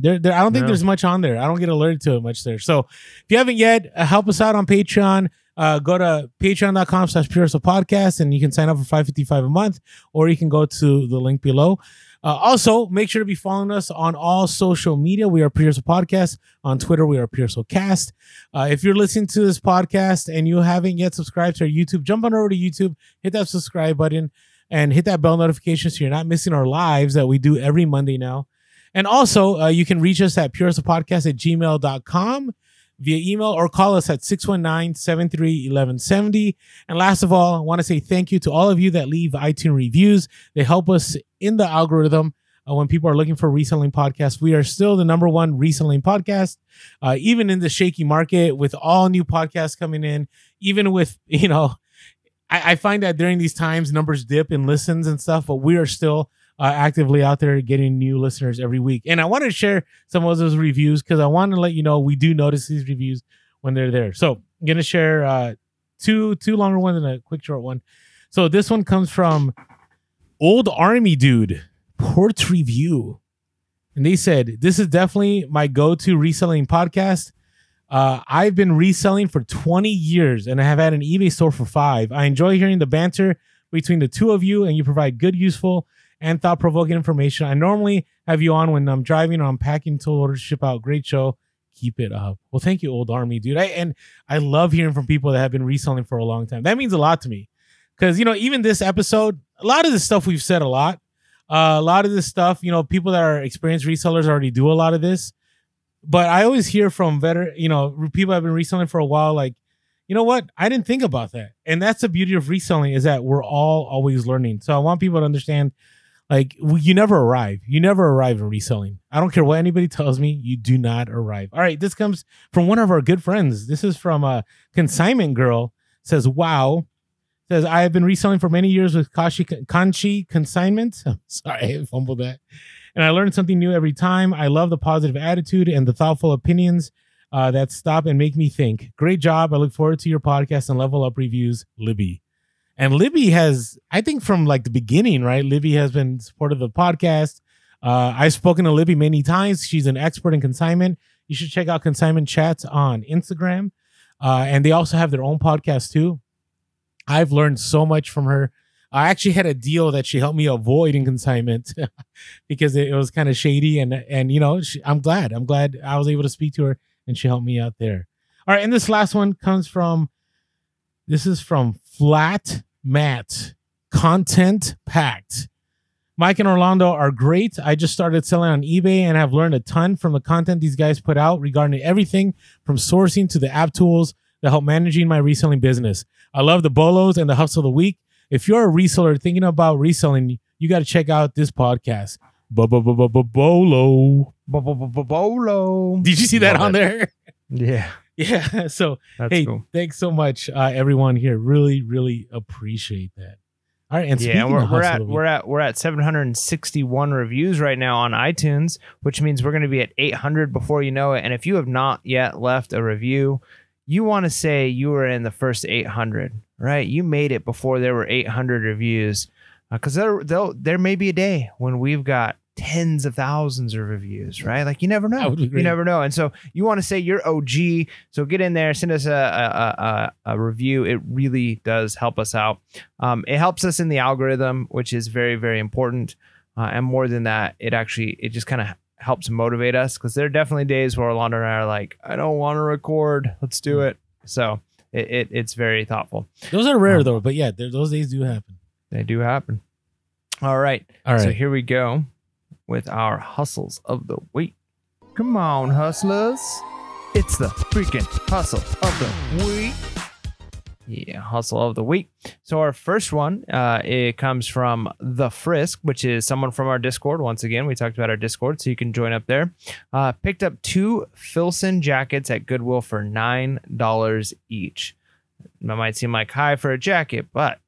There, there i don't think No. there's much on there i don't get alerted to it much there so if you haven't yet uh, help us out on patreon uh, go to patreon.com slash pure podcast and you can sign up for 555 a month or you can go to the link below uh, also, make sure to be following us on all social media. We are Pierce Podcast. On Twitter, we are Pierce Cast. Uh, if you're listening to this podcast and you haven't yet subscribed to our YouTube, jump on over to YouTube, hit that subscribe button, and hit that bell notification so you're not missing our lives that we do every Monday now. And also, uh, you can reach us at Podcast at gmail.com via email or call us at 619 73 1170. And last of all, I want to say thank you to all of you that leave iTunes reviews. They help us in the algorithm uh, when people are looking for reselling podcasts. We are still the number one reselling podcast, uh, even in the shaky market with all new podcasts coming in, even with, you know, I, I find that during these times numbers dip in listens and stuff, but we are still uh, actively out there getting new listeners every week. And I want to share some of those reviews because I want to let you know we do notice these reviews when they're there. So I'm gonna share uh, two two longer ones and a quick short one. So this one comes from Old Army Dude Port Review, and they said this is definitely my go-to reselling podcast. Uh, I've been reselling for 20 years and I have had an eBay store for five. I enjoy hearing the banter between the two of you, and you provide good, useful, and thought provoking information. I normally have you on when I'm driving or I'm packing to ship out. Great show. Keep it up. Well, thank you, Old Army, dude. I, and I love hearing from people that have been reselling for a long time. That means a lot to me. Because, you know, even this episode, a lot of the stuff we've said a lot. Uh, a lot of this stuff, you know, people that are experienced resellers already do a lot of this. But I always hear from veteran, you know, people have been reselling for a while, like, you know what? I didn't think about that. And that's the beauty of reselling is that we're all always learning. So I want people to understand like you never arrive. You never arrive in reselling. I don't care what anybody tells me. You do not arrive. All right, this comes from one of our good friends. This is from a consignment girl. Says, "Wow." Says, "I have been reselling for many years with Kashi Kanchi Consignment." Sorry, I fumbled that. And I learned something new every time. I love the positive attitude and the thoughtful opinions uh, that stop and make me think. Great job. I look forward to your podcast and level up reviews, Libby. And Libby has, I think, from like the beginning, right? Libby has been supportive of the podcast. Uh, I've spoken to Libby many times. She's an expert in consignment. You should check out Consignment Chats on Instagram. Uh, and they also have their own podcast too. I've learned so much from her. I actually had a deal that she helped me avoid in consignment because it, it was kind of shady. And, and you know, she, I'm glad. I'm glad I was able to speak to her and she helped me out there. All right. And this last one comes from, this is from Flat Matt, content packed. Mike and Orlando are great. I just started selling on eBay and have learned a ton from the content these guys put out regarding everything from sourcing to the app tools that help managing my reselling business. I love the bolos and the hustle of the week. If you're a reseller thinking about reselling, you got to check out this podcast. Bolo. Bolo. Did you see that on there? Yeah, Yeah. So that's hey, cool. thanks so much, uh, everyone here. Really, really appreciate that. All right, and yeah, speaking we're, of we're at we're at we're at 761 reviews right now on iTunes, which means we're going to be at 800 before you know it. And if you have not yet left a review, you want to say you were in the first 800, right? You made it before there were 800 reviews, because there there there may be a day when we've got tens of thousands of reviews, right? Like you never know, you never know. And so you want to say you're OG, so get in there, send us a a, a, a review. It really does help us out. Um, it helps us in the algorithm, which is very, very important. Uh, and more than that, it actually it just kind of helps motivate us because there are definitely days where Orlando and I are like, I don't want to record. Let's do Hmm. it. So it, it it's very thoughtful. Those are rare Um, though, but yeah, those days do happen. They do happen. All right. All right. So here we go with our hustles of the week. Come on, hustlers. It's the freaking hustle of the week. Yeah, hustle of the week. So our first one, uh, it comes from the Frisk, which is someone from our Discord. Once again, we talked about our Discord, so you can join up there. Uh, picked up two Filson jackets at Goodwill for nine dollars each. That might seem like high for a jacket, but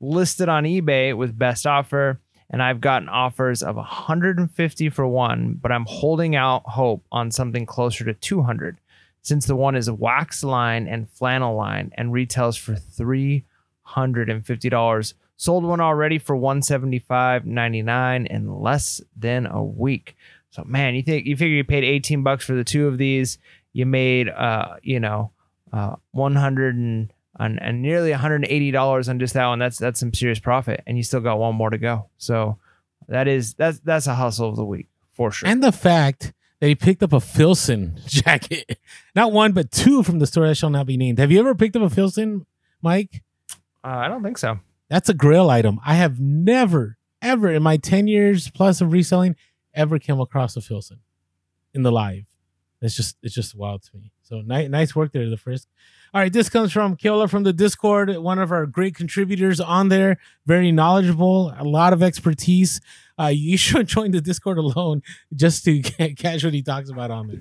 listed on eBay with best offer, and I've gotten offers of 150 for one, but I'm holding out hope on something closer to 200 since the one is wax line and flannel line and retails for $350. Sold one already for $175.99 in less than a week. So man, you think you figure you paid 18 bucks for the two of these, you made uh, you know, uh 100 and, and, and nearly $180 on just that one. That's that's some serious profit and you still got one more to go. So that is that's that's a hustle of the week for sure. And the fact that he picked up a Filson jacket, not one but two from the store that shall not be named. Have you ever picked up a Filson, Mike? uh, I don't think so. That's a grail item. I have never, ever in my 10 years plus of reselling, ever came across a Filson in the live. It's just it's just wild to me. So nice nice work there, the Frisk. All right, this comes from Killer from the Discord, one of our great contributors on there. Very knowledgeable, a lot of expertise. Uh, you should join the Discord alone just to he talks about on there.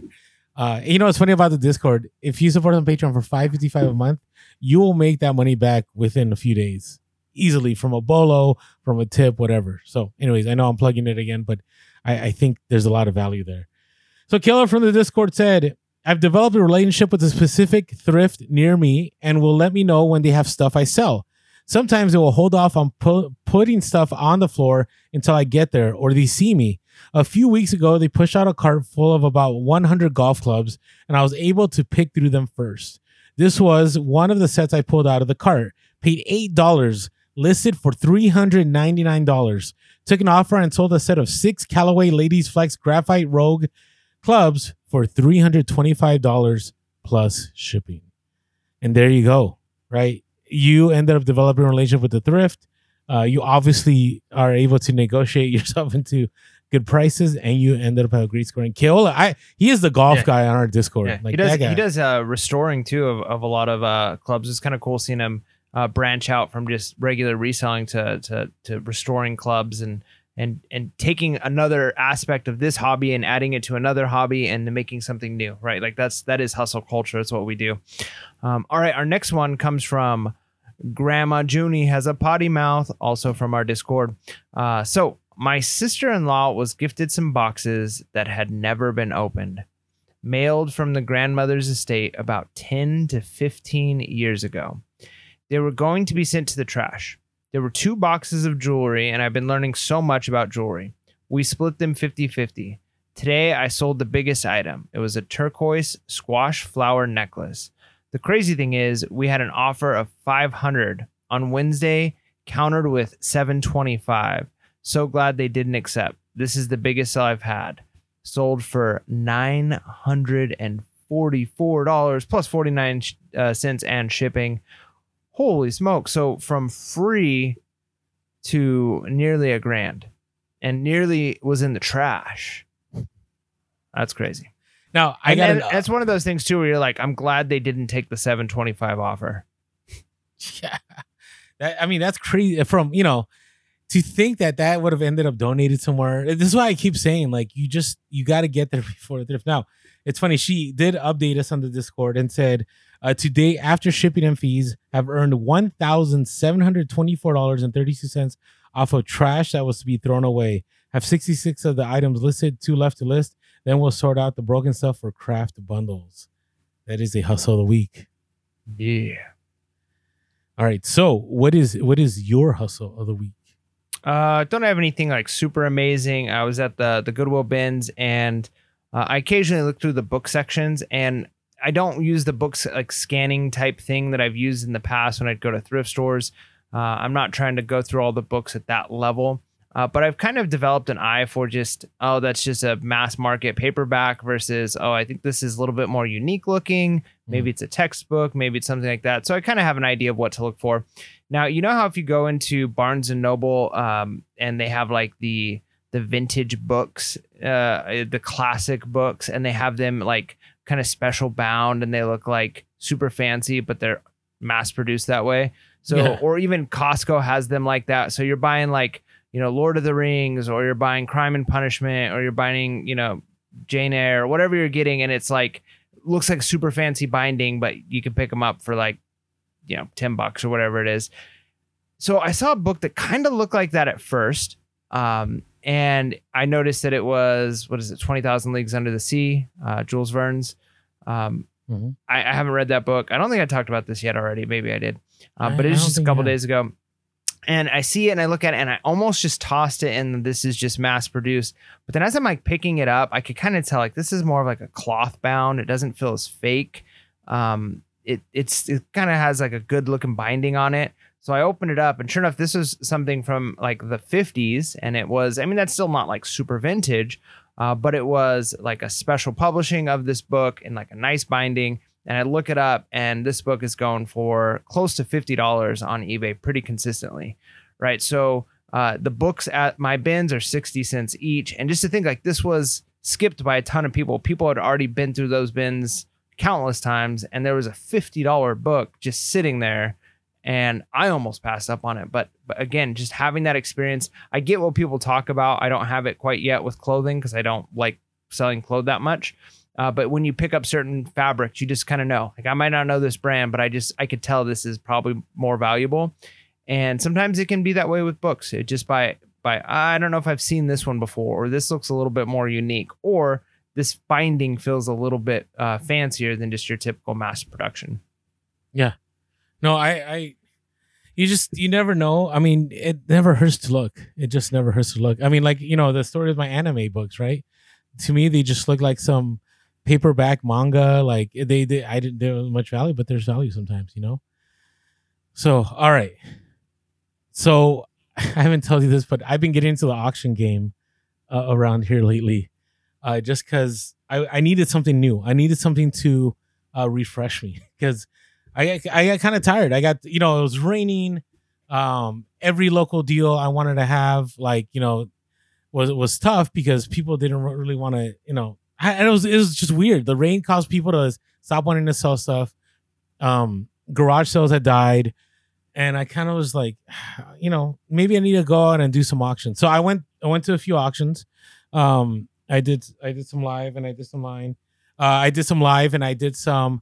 Uh, you know what's funny about the Discord? If you support on Patreon for five fifty five a month, you will make that money back within a few days, easily from a bolo, from a tip, whatever. So, anyways, I know I'm plugging it again, but I, I think there's a lot of value there. So, Killer from the Discord said, I've developed a relationship with a specific thrift near me and will let me know when they have stuff I sell. Sometimes they will hold off on pu- putting stuff on the floor until I get there or they see me. A few weeks ago, they pushed out a cart full of about 100 golf clubs, and I was able to pick through them first. This was one of the sets I pulled out of the cart. Paid $8, listed for $399. Took an offer and sold a set of six Callaway Ladies Flex Graphite Rogue clubs for $325 plus shipping. And there you go, right? You ended up developing a relationship with the thrift. Uh, you obviously are able to negotiate yourself into good prices, and you ended up having a great scoring. Keola, I he is the golf Yeah. guy on our Discord. Yeah, Like he does. that guy. He does uh, restoring too of, of a lot of uh, clubs. It's kind of cool seeing him uh, branch out from just regular reselling to to to restoring clubs and and and taking another aspect of this hobby and adding it to another hobby and making something new. Right, like that's that is hustle culture. That's what we do. Um, all right, our next one comes from Grandma Junie has a potty mouth, also from our Discord. Uh, so my sister-in-law was gifted some boxes that had never been opened mailed from the grandmother's estate about 10 to 15 years ago. They were going to be sent to the trash. There were two boxes of jewelry, and I've been learning so much about jewelry. We split them 50 50. Today, I sold the biggest item. It was a turquoise squash flower necklace. The crazy thing is, we had an offer of 500 on Wednesday, countered with 725. So glad they didn't accept. This is the biggest sell I've had sold for nine hundred and forty-four dollars plus forty-nine uh, cents and shipping. Holy smoke! So from free to nearly a grand, and nearly was in the trash. That's crazy. now I got that's one of those things too, where you're like, I'm glad they didn't take the seven twenty-five offer. Yeah. That, I mean, that's crazy. From, you know, to think that that would have ended up donated somewhere. This is why I keep saying, like, you just, you got to get there before the thrift. Now, it's funny. She did update us on the Discord and said, uh, today, after shipping and fees, have earned $1,724.32 off of trash that was to be thrown away. Have 66 of the items listed, two left to list. Then we'll sort out the broken stuff for craft bundles. That is a hustle of the week. Yeah. All right. So, what is what is your hustle of the week? Uh, don't have anything like super amazing. I was at the the Goodwill bins, and uh, I occasionally look through the book sections, and I don't use the books like scanning type thing that I've used in the past when I'd go to thrift stores. Uh, I'm not trying to go through all the books at that level, uh, but I've kind of developed an eye for just oh, that's just a mass market paperback versus oh, I think this is a little bit more unique looking. Maybe it's a textbook, maybe it's something like that. So I kind of have an idea of what to look for. Now, you know how if you go into Barnes and Noble um, and they have like the the vintage books, uh, the classic books, and they have them like kind of special bound and they look like super fancy, but they're mass produced that way. So, Yeah. or even Costco has them like that. So you're buying like, you know, Lord of the Rings, or you're buying Crime and Punishment, or you're buying, you know, Jane Eyre, or whatever you're getting, and it's like looks like super fancy binding, but you can pick them up for like, you know, ten bucks or whatever it is. So I saw a book that kind of looked like that at first, um, and I noticed that it was what is it, Twenty Thousand Leagues Under the Sea, uh, Jules Verne's. Um, Mhm. I, I haven't read that book. I don't think I talked about this yet already. Maybe I did, uh, I- but it was just a couple days ago. And I see it and I look at it and I almost just tossed it and this is just mass produced. But then as I'm like picking it up, I could kind of tell like this is more of like a cloth bound. It doesn't feel as fake. Um, it it's it kind of has like a good looking binding on it. So I opened it up and sure enough, this was something from like the 50s. And it was, I mean, that's still not like super vintage, uh, but it was like a special publishing of this book in like a nice binding. And I look it up, and this book is going for close to fifty dollars on eBay pretty consistently, right? So uh, the books at my bins are sixty cents each, and just to think like this was skipped by a ton of people. People had already been through those bins countless times, and there was a fifty dollar book just sitting there, and I almost passed up on it. But but again, just having that experience, I get what people talk about. I don't have it quite yet with clothing because I don't like selling clothes that much. Uh, but when you pick up certain fabrics, you just kind of know. Like I might not know this brand, but I just I could tell this is probably more valuable. And sometimes it can be that way with books. It just by by I don't know if I've seen this one before, or this looks a little bit more unique, or this binding feels a little bit uh, fancier than just your typical mass production. No, I, I, you just, you never know. I mean, it never hurts to look. It just never hurts to look. I mean, like, you know, the story of my anime books, right? To me, they just look like some paperback manga. Like they, they I didn't, there was much value, but there's value sometimes, you know? So, all right. So I haven't told you this, but I've been getting into the auction game uh, around here lately, uh, just because I, I needed something new. I needed something to uh, refresh me because I got- I got kind of tired. I got you know it was raining. Um, every local deal I wanted to have, like you know, was was tough because people didn't really want to, you know, I, it was it was just weird. The rain caused people to stop wanting to sell stuff. Um, garage sales had died, and I kind of was like, you know, maybe I need to go out and do some auctions. So I went I went to a few auctions. Um, I did I did some live and I did some line. Uh, I did some live and I did some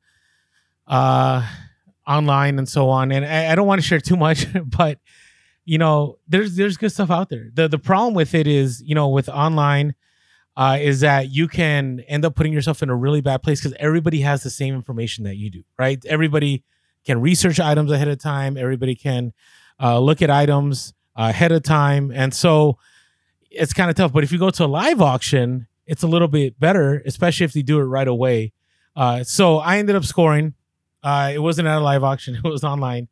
uh online and so on. And I, I don't want to share too much but you know there's there's good stuff out there. The the problem with it is you know with online uh is that you can end up putting yourself in a really bad place because everybody has the same information that you do right? Everybody can research items ahead of time. Everybody can uh, look at items ahead of time. And so it's kind of tough. But if you go to a live auction it's a little bit better especially if they do it right away. Uh, so i ended up scoring uh, it wasn't at a live auction; it was online.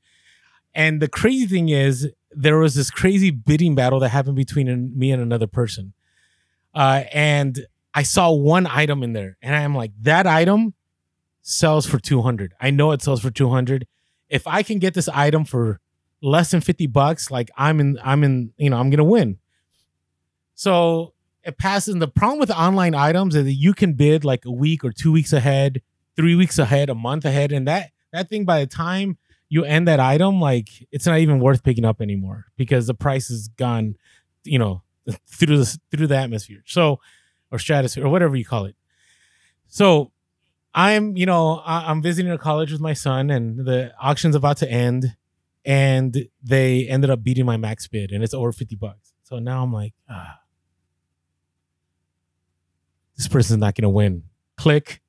And the crazy thing is, there was this crazy bidding battle that happened between an- me and another person. Uh, and I saw one item in there, and I'm like, that item sells for 200. I know it sells for 200. If I can get this item for less than 50 bucks, like I'm in, I'm in, you know, I'm gonna win. So it passes. And the problem with online items is that you can bid like a week or two weeks ahead three weeks ahead, a month ahead, and that that thing by the time you end that item, like it's not even worth picking up anymore because the price has gone, you know, through the through the atmosphere. So, or stratosphere or whatever you call it. So, I'm you know I, I'm visiting a college with my son, and the auction's about to end, and they ended up beating my max bid, and it's over fifty bucks. So now I'm like, ah, this person's not gonna win. Click.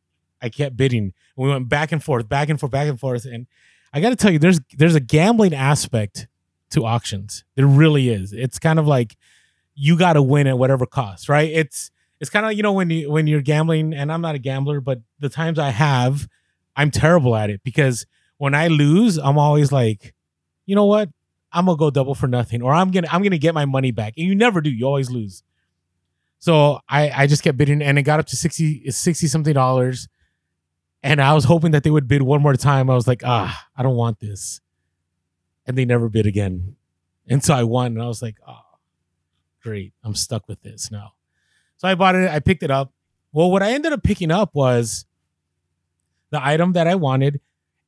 I kept bidding. We went back and forth, back and forth, back and forth. And I got to tell you, there's there's a gambling aspect to auctions. There really is. It's kind of like you got to win at whatever cost, right? It's it's kind of you know when you when you're gambling, and I'm not a gambler, but the times I have, I'm terrible at it because when I lose, I'm always like, you know what? I'm gonna go double for nothing, or I'm gonna I'm gonna get my money back, and you never do. You always lose. So I I just kept bidding, and it got up to 60 60 something dollars and I was hoping that they would bid one more time. I was like, ah, I don't want this. And they never bid again. And so I won. And I was like, oh, great. I'm stuck with this now. So I bought it. I picked it up. Well, what I ended up picking up was the item that I wanted.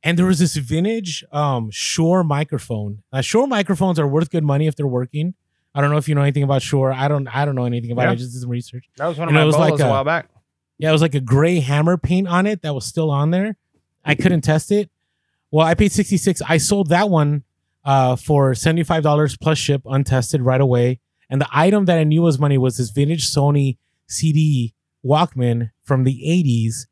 and there was this vintage um Shure microphone. Uh, Shure microphones are worth good money if they're working. I don't know if you know anything about Shure. I don't. I don't know anything about it. I just did some research. That was one of And it my was like a a- while back. Yeah, it was like a gray hammer paint on it that was still on there. I couldn't test it. Well, I paid 66. I sold that one uh, for $75 plus ship untested right away. And the item that I knew was money was this vintage Sony CD Walkman from the 80s.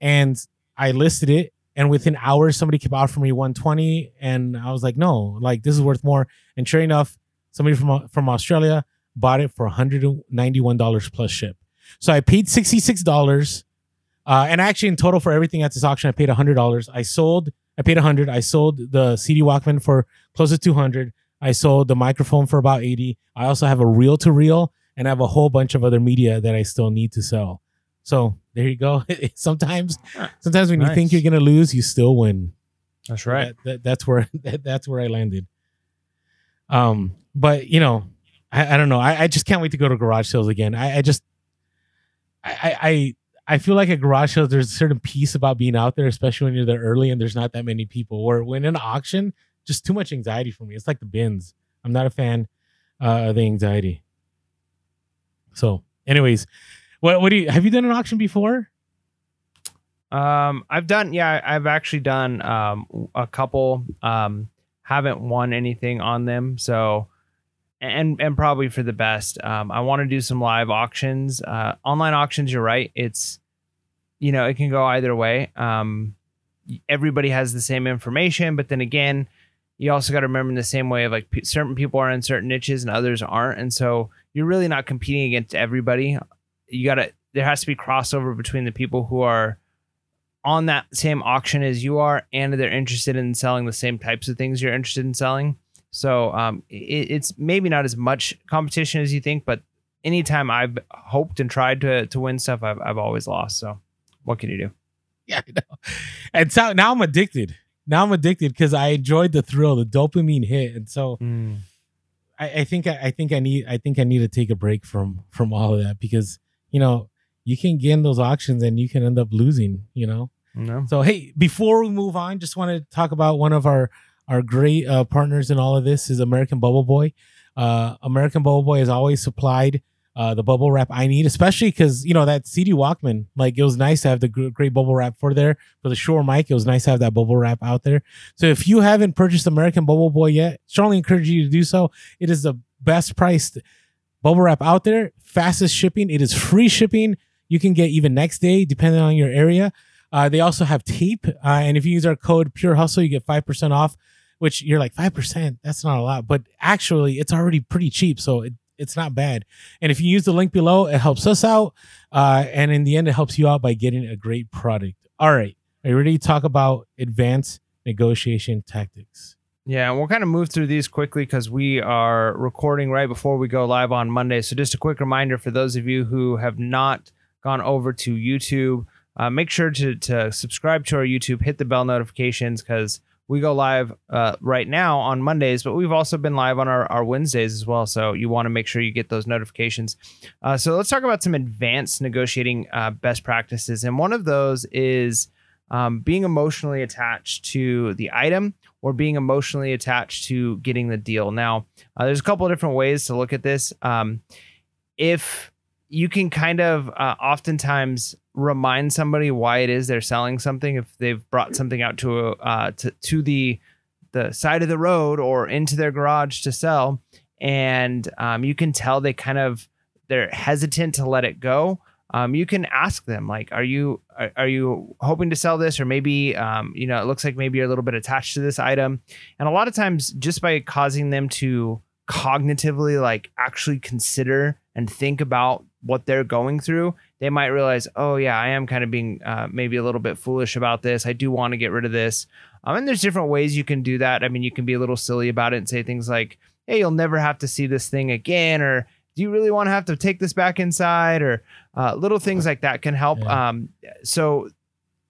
And I listed it. And within hours, somebody came out for me 120. And I was like, no, like this is worth more. And sure enough, somebody from, from Australia bought it for $191 plus ship. So I paid $66. Uh, and actually, in total for everything at this auction, I paid $100. I sold, I paid 100 I sold the CD Walkman for close to 200 I sold the microphone for about 80 I also have a reel to reel and I have a whole bunch of other media that I still need to sell. So there you go. sometimes, sometimes when you think you're gonna lose, you still win. That's right. That, that- that's where that, that's where I landed. Um, but you know, I, I don't know. I, I just can't wait to go to garage sales again. I, I just, I, I, I feel like at garage sales, there's a certain piece about being out there, especially when you're there early and there's not that many people. Or when in an auction, just too much anxiety for me. It's like the bins. I'm not a fan uh, of the anxiety. So, anyways, what what do you have you done an auction before? Um, I've done, yeah, I've actually done um a couple. Um, haven't won anything on them, so and and probably for the best. Um, I want to do some live auctions. Uh, online auctions, you're right. It's you know it can go either way. Um, everybody has the same information, but then again, you also got to remember in the same way of like p- certain people are in certain niches and others aren't, and so you're really not competing against everybody. You got to there has to be crossover between the people who are on that same auction as you are and they're interested in selling the same types of things you're interested in selling so um, it, it's maybe not as much competition as you think but anytime i've hoped and tried to, to win stuff I've, I've always lost so what can you do Yeah, I know. And so now I'm addicted. Now I'm addicted because I enjoyed the thrill, the dopamine hit, and so I, I think I, I think I need I think I need to take a break from from all of that because you know you can get in those auctions and you can end up losing. You know. no So hey, before we move on, just want to talk about one of our our great uh, partners in all of this is American Bubble Boy. Uh, American Bubble Boy has always supplied uh, the bubble wrap I need, especially because you know that CD Walkman. Like it was nice to have the great bubble wrap for there for the Shure mic. It was nice to have that bubble wrap out there. So if you haven't purchased American Bubble Boy yet, strongly encourage you to do so. It is the best priced bubble wrap out there, fastest shipping. It is free shipping. You can get even next day, depending on your area. Uh, they also have tape, uh, and if you use our code Pure Hustle, you get five percent off. Which you're like five percent. That's not a lot, but actually, it's already pretty cheap, so it, it's not bad. And if you use the link below, it helps us out, uh, and in the end, it helps you out by getting a great product. All right, are you ready to talk about advanced negotiation tactics? Yeah, and we'll kind of move through these quickly because we are recording right before we go live on Monday. So, just a quick reminder for those of you who have not gone over to YouTube, uh, make sure to, to subscribe to our YouTube, hit the bell notifications because we go live uh, right now on Mondays, but we've also been live on our, our Wednesdays as well. So, you want to make sure you get those notifications. Uh, so, let's talk about some advanced negotiating uh, best practices. And one of those is um, being emotionally attached to the item or being emotionally attached to getting the deal. Now, uh, there's a couple of different ways to look at this. Um, if you can kind of uh, oftentimes remind somebody why it is they're selling something, if they've brought something out to a, uh, to, to the the side of the road or into their garage to sell, and um, you can tell they kind of they're hesitant to let it go. Um, you can ask them like are you are, are you hoping to sell this? Or maybe um, you know it looks like maybe you're a little bit attached to this item. And a lot of times just by causing them to cognitively like actually consider and think about what they're going through they might realize oh yeah i am kind of being uh, maybe a little bit foolish about this. I do want to get rid of this. Um, and there's different ways you can do that. I mean you can be a little silly about it and say things like hey you'll never have to see this thing again or do you really want to have to take this back inside? or uh, little things like that can help. Yeah. um so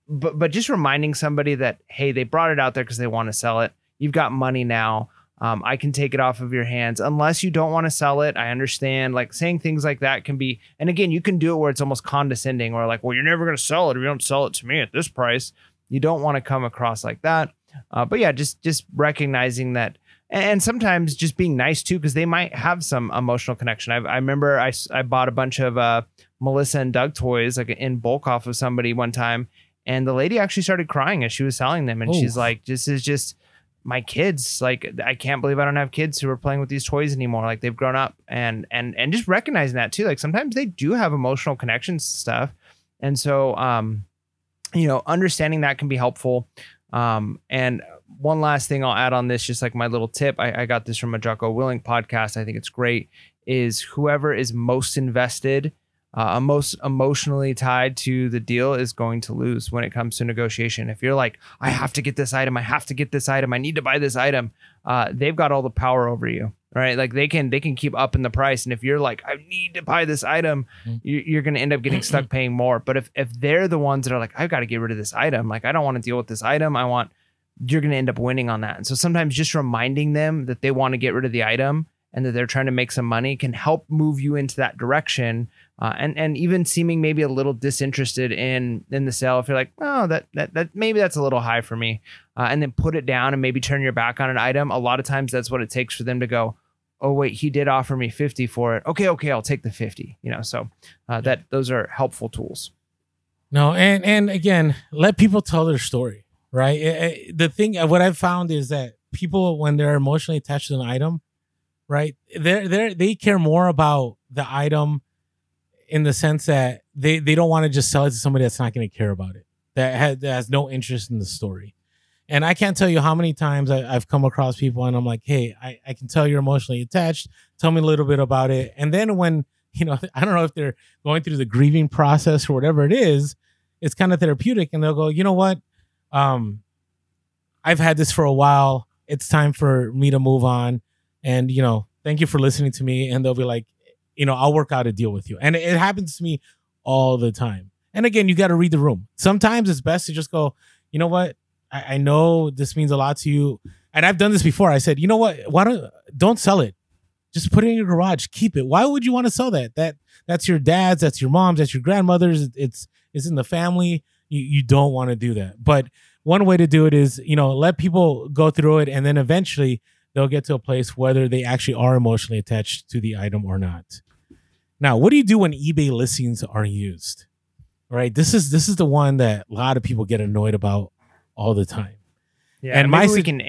but but just reminding somebody that hey they brought it out there because they want to sell it. You've got money now um, i can take it off of your hands unless you don't want to sell it i understand like saying things like that can be and again you can do it where it's almost condescending or like well you're never going to sell it if you don't sell it to me at this price You don't want to come across like that. Uh, but yeah, just just recognizing that, and sometimes just being nice too, because they might have some emotional connection. I, I remember I, I bought a bunch of uh, Melissa and Doug toys like in bulk off of somebody one time, and the lady actually started crying as she was selling them, and she's like, "This is just." My kids like i can't believe i don't have kids who are playing with these toys anymore. Like they've grown up and and and just recognizing that too. Like sometimes they do have emotional connections stuff. And so um you know understanding that can be helpful. Um and one last thing i'll add on this just like my little tip i, I got this from a Jocko Willink podcast. I think it's great is whoever is most invested uh, most emotionally tied to the deal is going to lose when it comes to negotiation. If you're like, I have to get this item, I have to get this item, I need to buy this item, uh, they've got all the power over you, right? Like they can they can keep upping the price, and if you're like, I need to buy this item, mm-hmm. you, are going to end up getting stuck paying more. But if if they're the ones that are like, I've got to get rid of this item, like I don't want to deal with this item, I want, you're going to end up winning on that. And so sometimes just reminding them that they want to get rid of the item and that they're trying to make some money can help move you into that direction. Uh, and and even seeming maybe a little disinterested in in the sale if you're like oh that that, that maybe that's a little high for me uh, and then put it down and maybe turn your back on an item a lot of times that's what it takes for them to go oh wait he did offer me 50 for it. Okay okay i'll take the 50 you know? So uh, that those are helpful tools. No and and again let people tell their story right? It, it, the thing what i've found is that people when they're emotionally attached to an item right? They're they they care more about the item in the sense that they they don't want to just sell it to somebody that's not going to care about it that has, that has no interest in the story. And i can't tell you how many times I, have come across people and i'm like hey I, I can tell you're emotionally attached. Tell me a little bit about it. And then when you know i don't know if they're going through the grieving process or whatever it is it's kind of therapeutic and they'll go you know what? Um i've had this for a while. It's time for me to move on and you know thank you for listening to me and they'll be like you know, I'll work out a deal with you. And it happens to me all the time. And again, you got to read the room. Sometimes it's best to just go, you know what? I, I, know this means a lot to you. And I've done this before. I said, you know what? Why don't don't sell it? Just put it in your garage. Keep it. Why would you want to sell that? That that's your dad's, that's your mom's, that's your grandmother's. It's it's in the family. You you don't want to do that. But one way to do it is, you know, let people go through it and then eventually they'll get to a place whether they actually are emotionally attached to the item or not. Now, what do you do when eBay listings are used? Right. This is this is the one that a lot of people get annoyed about all the time. Yeah, and my we can.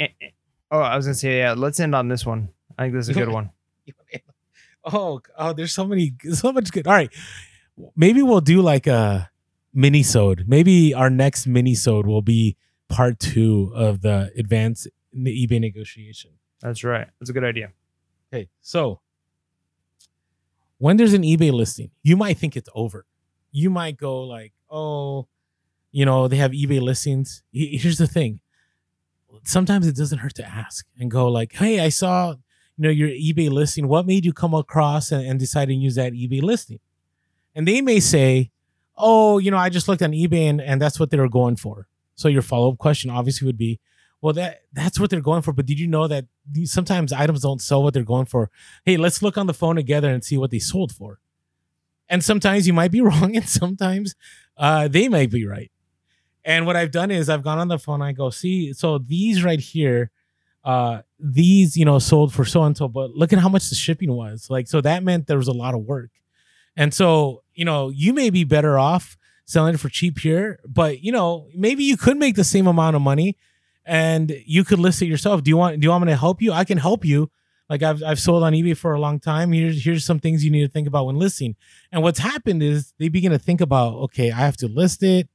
Oh, I was gonna say yeah. Let's end on this one. I think this is a good one. oh, oh, there's so many, so much good. All right, maybe we'll do like a mini sode. Maybe our next mini sode will be part two of the advanced eBay negotiation. That's right. That's a good idea. Okay, so when there's an eBay listing, you might think it's over. You might go like, oh, you know, they have eBay listings. Here's the thing. Sometimes it doesn't hurt to ask and go like, hey, I saw, you know, your eBay listing. What made you come across and, and decide to use that eBay listing? And they may say, oh, you know, I just looked on eBay and, and that's what they were going for. So your follow-up question obviously would be, well, that that's what they're going for. But did you know that sometimes items don't sell what they're going for? Hey, let's look on the phone together and see what they sold for. And sometimes you might be wrong, and sometimes uh, they might be right. And what I've done is I've gone on the phone. I go, see, so these right here, uh, these you know sold for so and so, but look at how much the shipping was. Like, so that meant there was a lot of work. And so you know you may be better off selling it for cheap here, but you know maybe you could make the same amount of money and you could list it yourself. Do you want do you want me to help you? I can help you. Like I've I've sold on eBay for a long time. Here's here's some things you need to think about when listing. And what's happened is they begin to think about, okay, I have to list it,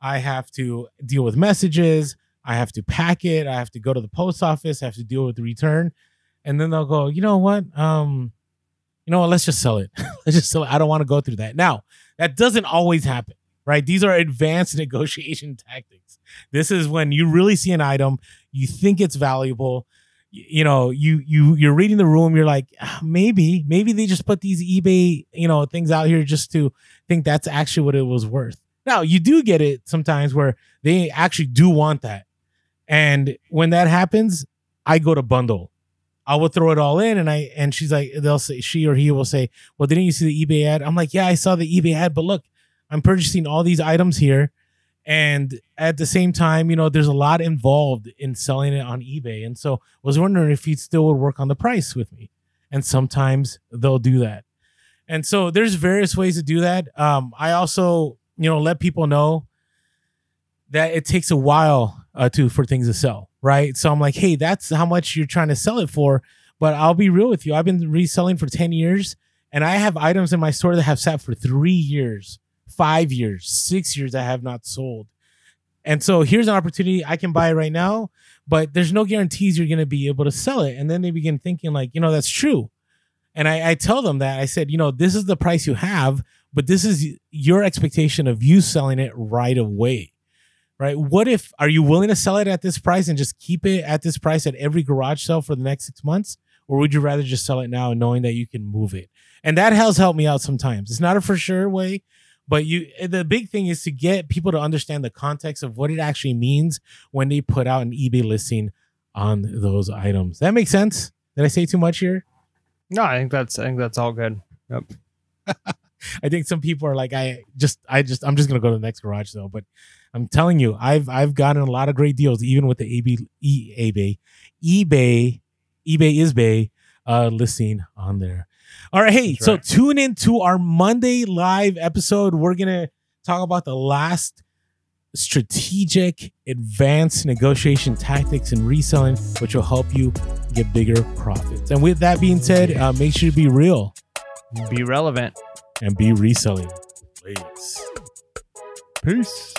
I have to deal with messages, I have to pack it, I have to go to the post office, I have to deal with the return. And then they'll go, you know what? Um, you know what, let's just sell it. let's just sell it. I don't want to go through that. Now, that doesn't always happen, right? These are advanced negotiation tactics this is when you really see an item, you think it's valuable. You, know, you you you're reading the room. You're like, ah, maybe, maybe they just put these eBay, you know, things out here just to think that's actually what it was worth. Now you do get it sometimes where they actually do want that, and when that happens, I go to bundle. I will throw it all in, and I and she's like, they'll say she or he will say, well, didn't you see the eBay ad? I'm like, yeah, I saw the eBay ad, but look, I'm purchasing all these items here And at the same time, you know, there's a lot involved in selling it on eBay. And so I was wondering if you still would work on the price with me. And sometimes they'll do that. And so there's various ways to do that. Um, I also, you know, let people know that it takes a while uh, to for things to sell, right? So I'm like, hey, that's how much you're trying to sell it for. But I'll be real with you. I've been reselling for 10 years and I have items in my store that have sat for three years, five years, six years that have not sold. And so here's an opportunity I can buy it right now, but there's no guarantees you're going to be able to sell it. And then they begin thinking, like, you know, that's true. And I, I tell them that I said, you know, this is the price you have, but this is your expectation of you selling it right away. Right. What if, are you willing to sell it at this price and just keep it at this price at every garage sale for the next six months? Or would you rather just sell it now knowing that you can move it? And that has helped me out sometimes. It's not a for sure way, but you the big thing is to get people to understand the context of what it actually means when they put out an eBay listing on those items. That makes sense? Did I say too much here? No, I think that's I think that's all good. Yep. I think some people are like, I just, I just, I'm just gonna go to the next garage though. But I'm telling you, I've, I've gotten a lot of great deals, even with the AB, e, eBay, eBay, eBay is Bay, uh, listing on there. All right, hey, That's so right. tune in to our Monday live episode. We're gonna talk about the last strategic advanced negotiation tactics and reselling, which will help you get bigger profits. And with that being said, uh, make sure to be real, be relevant, and be reselling. Please. Peace.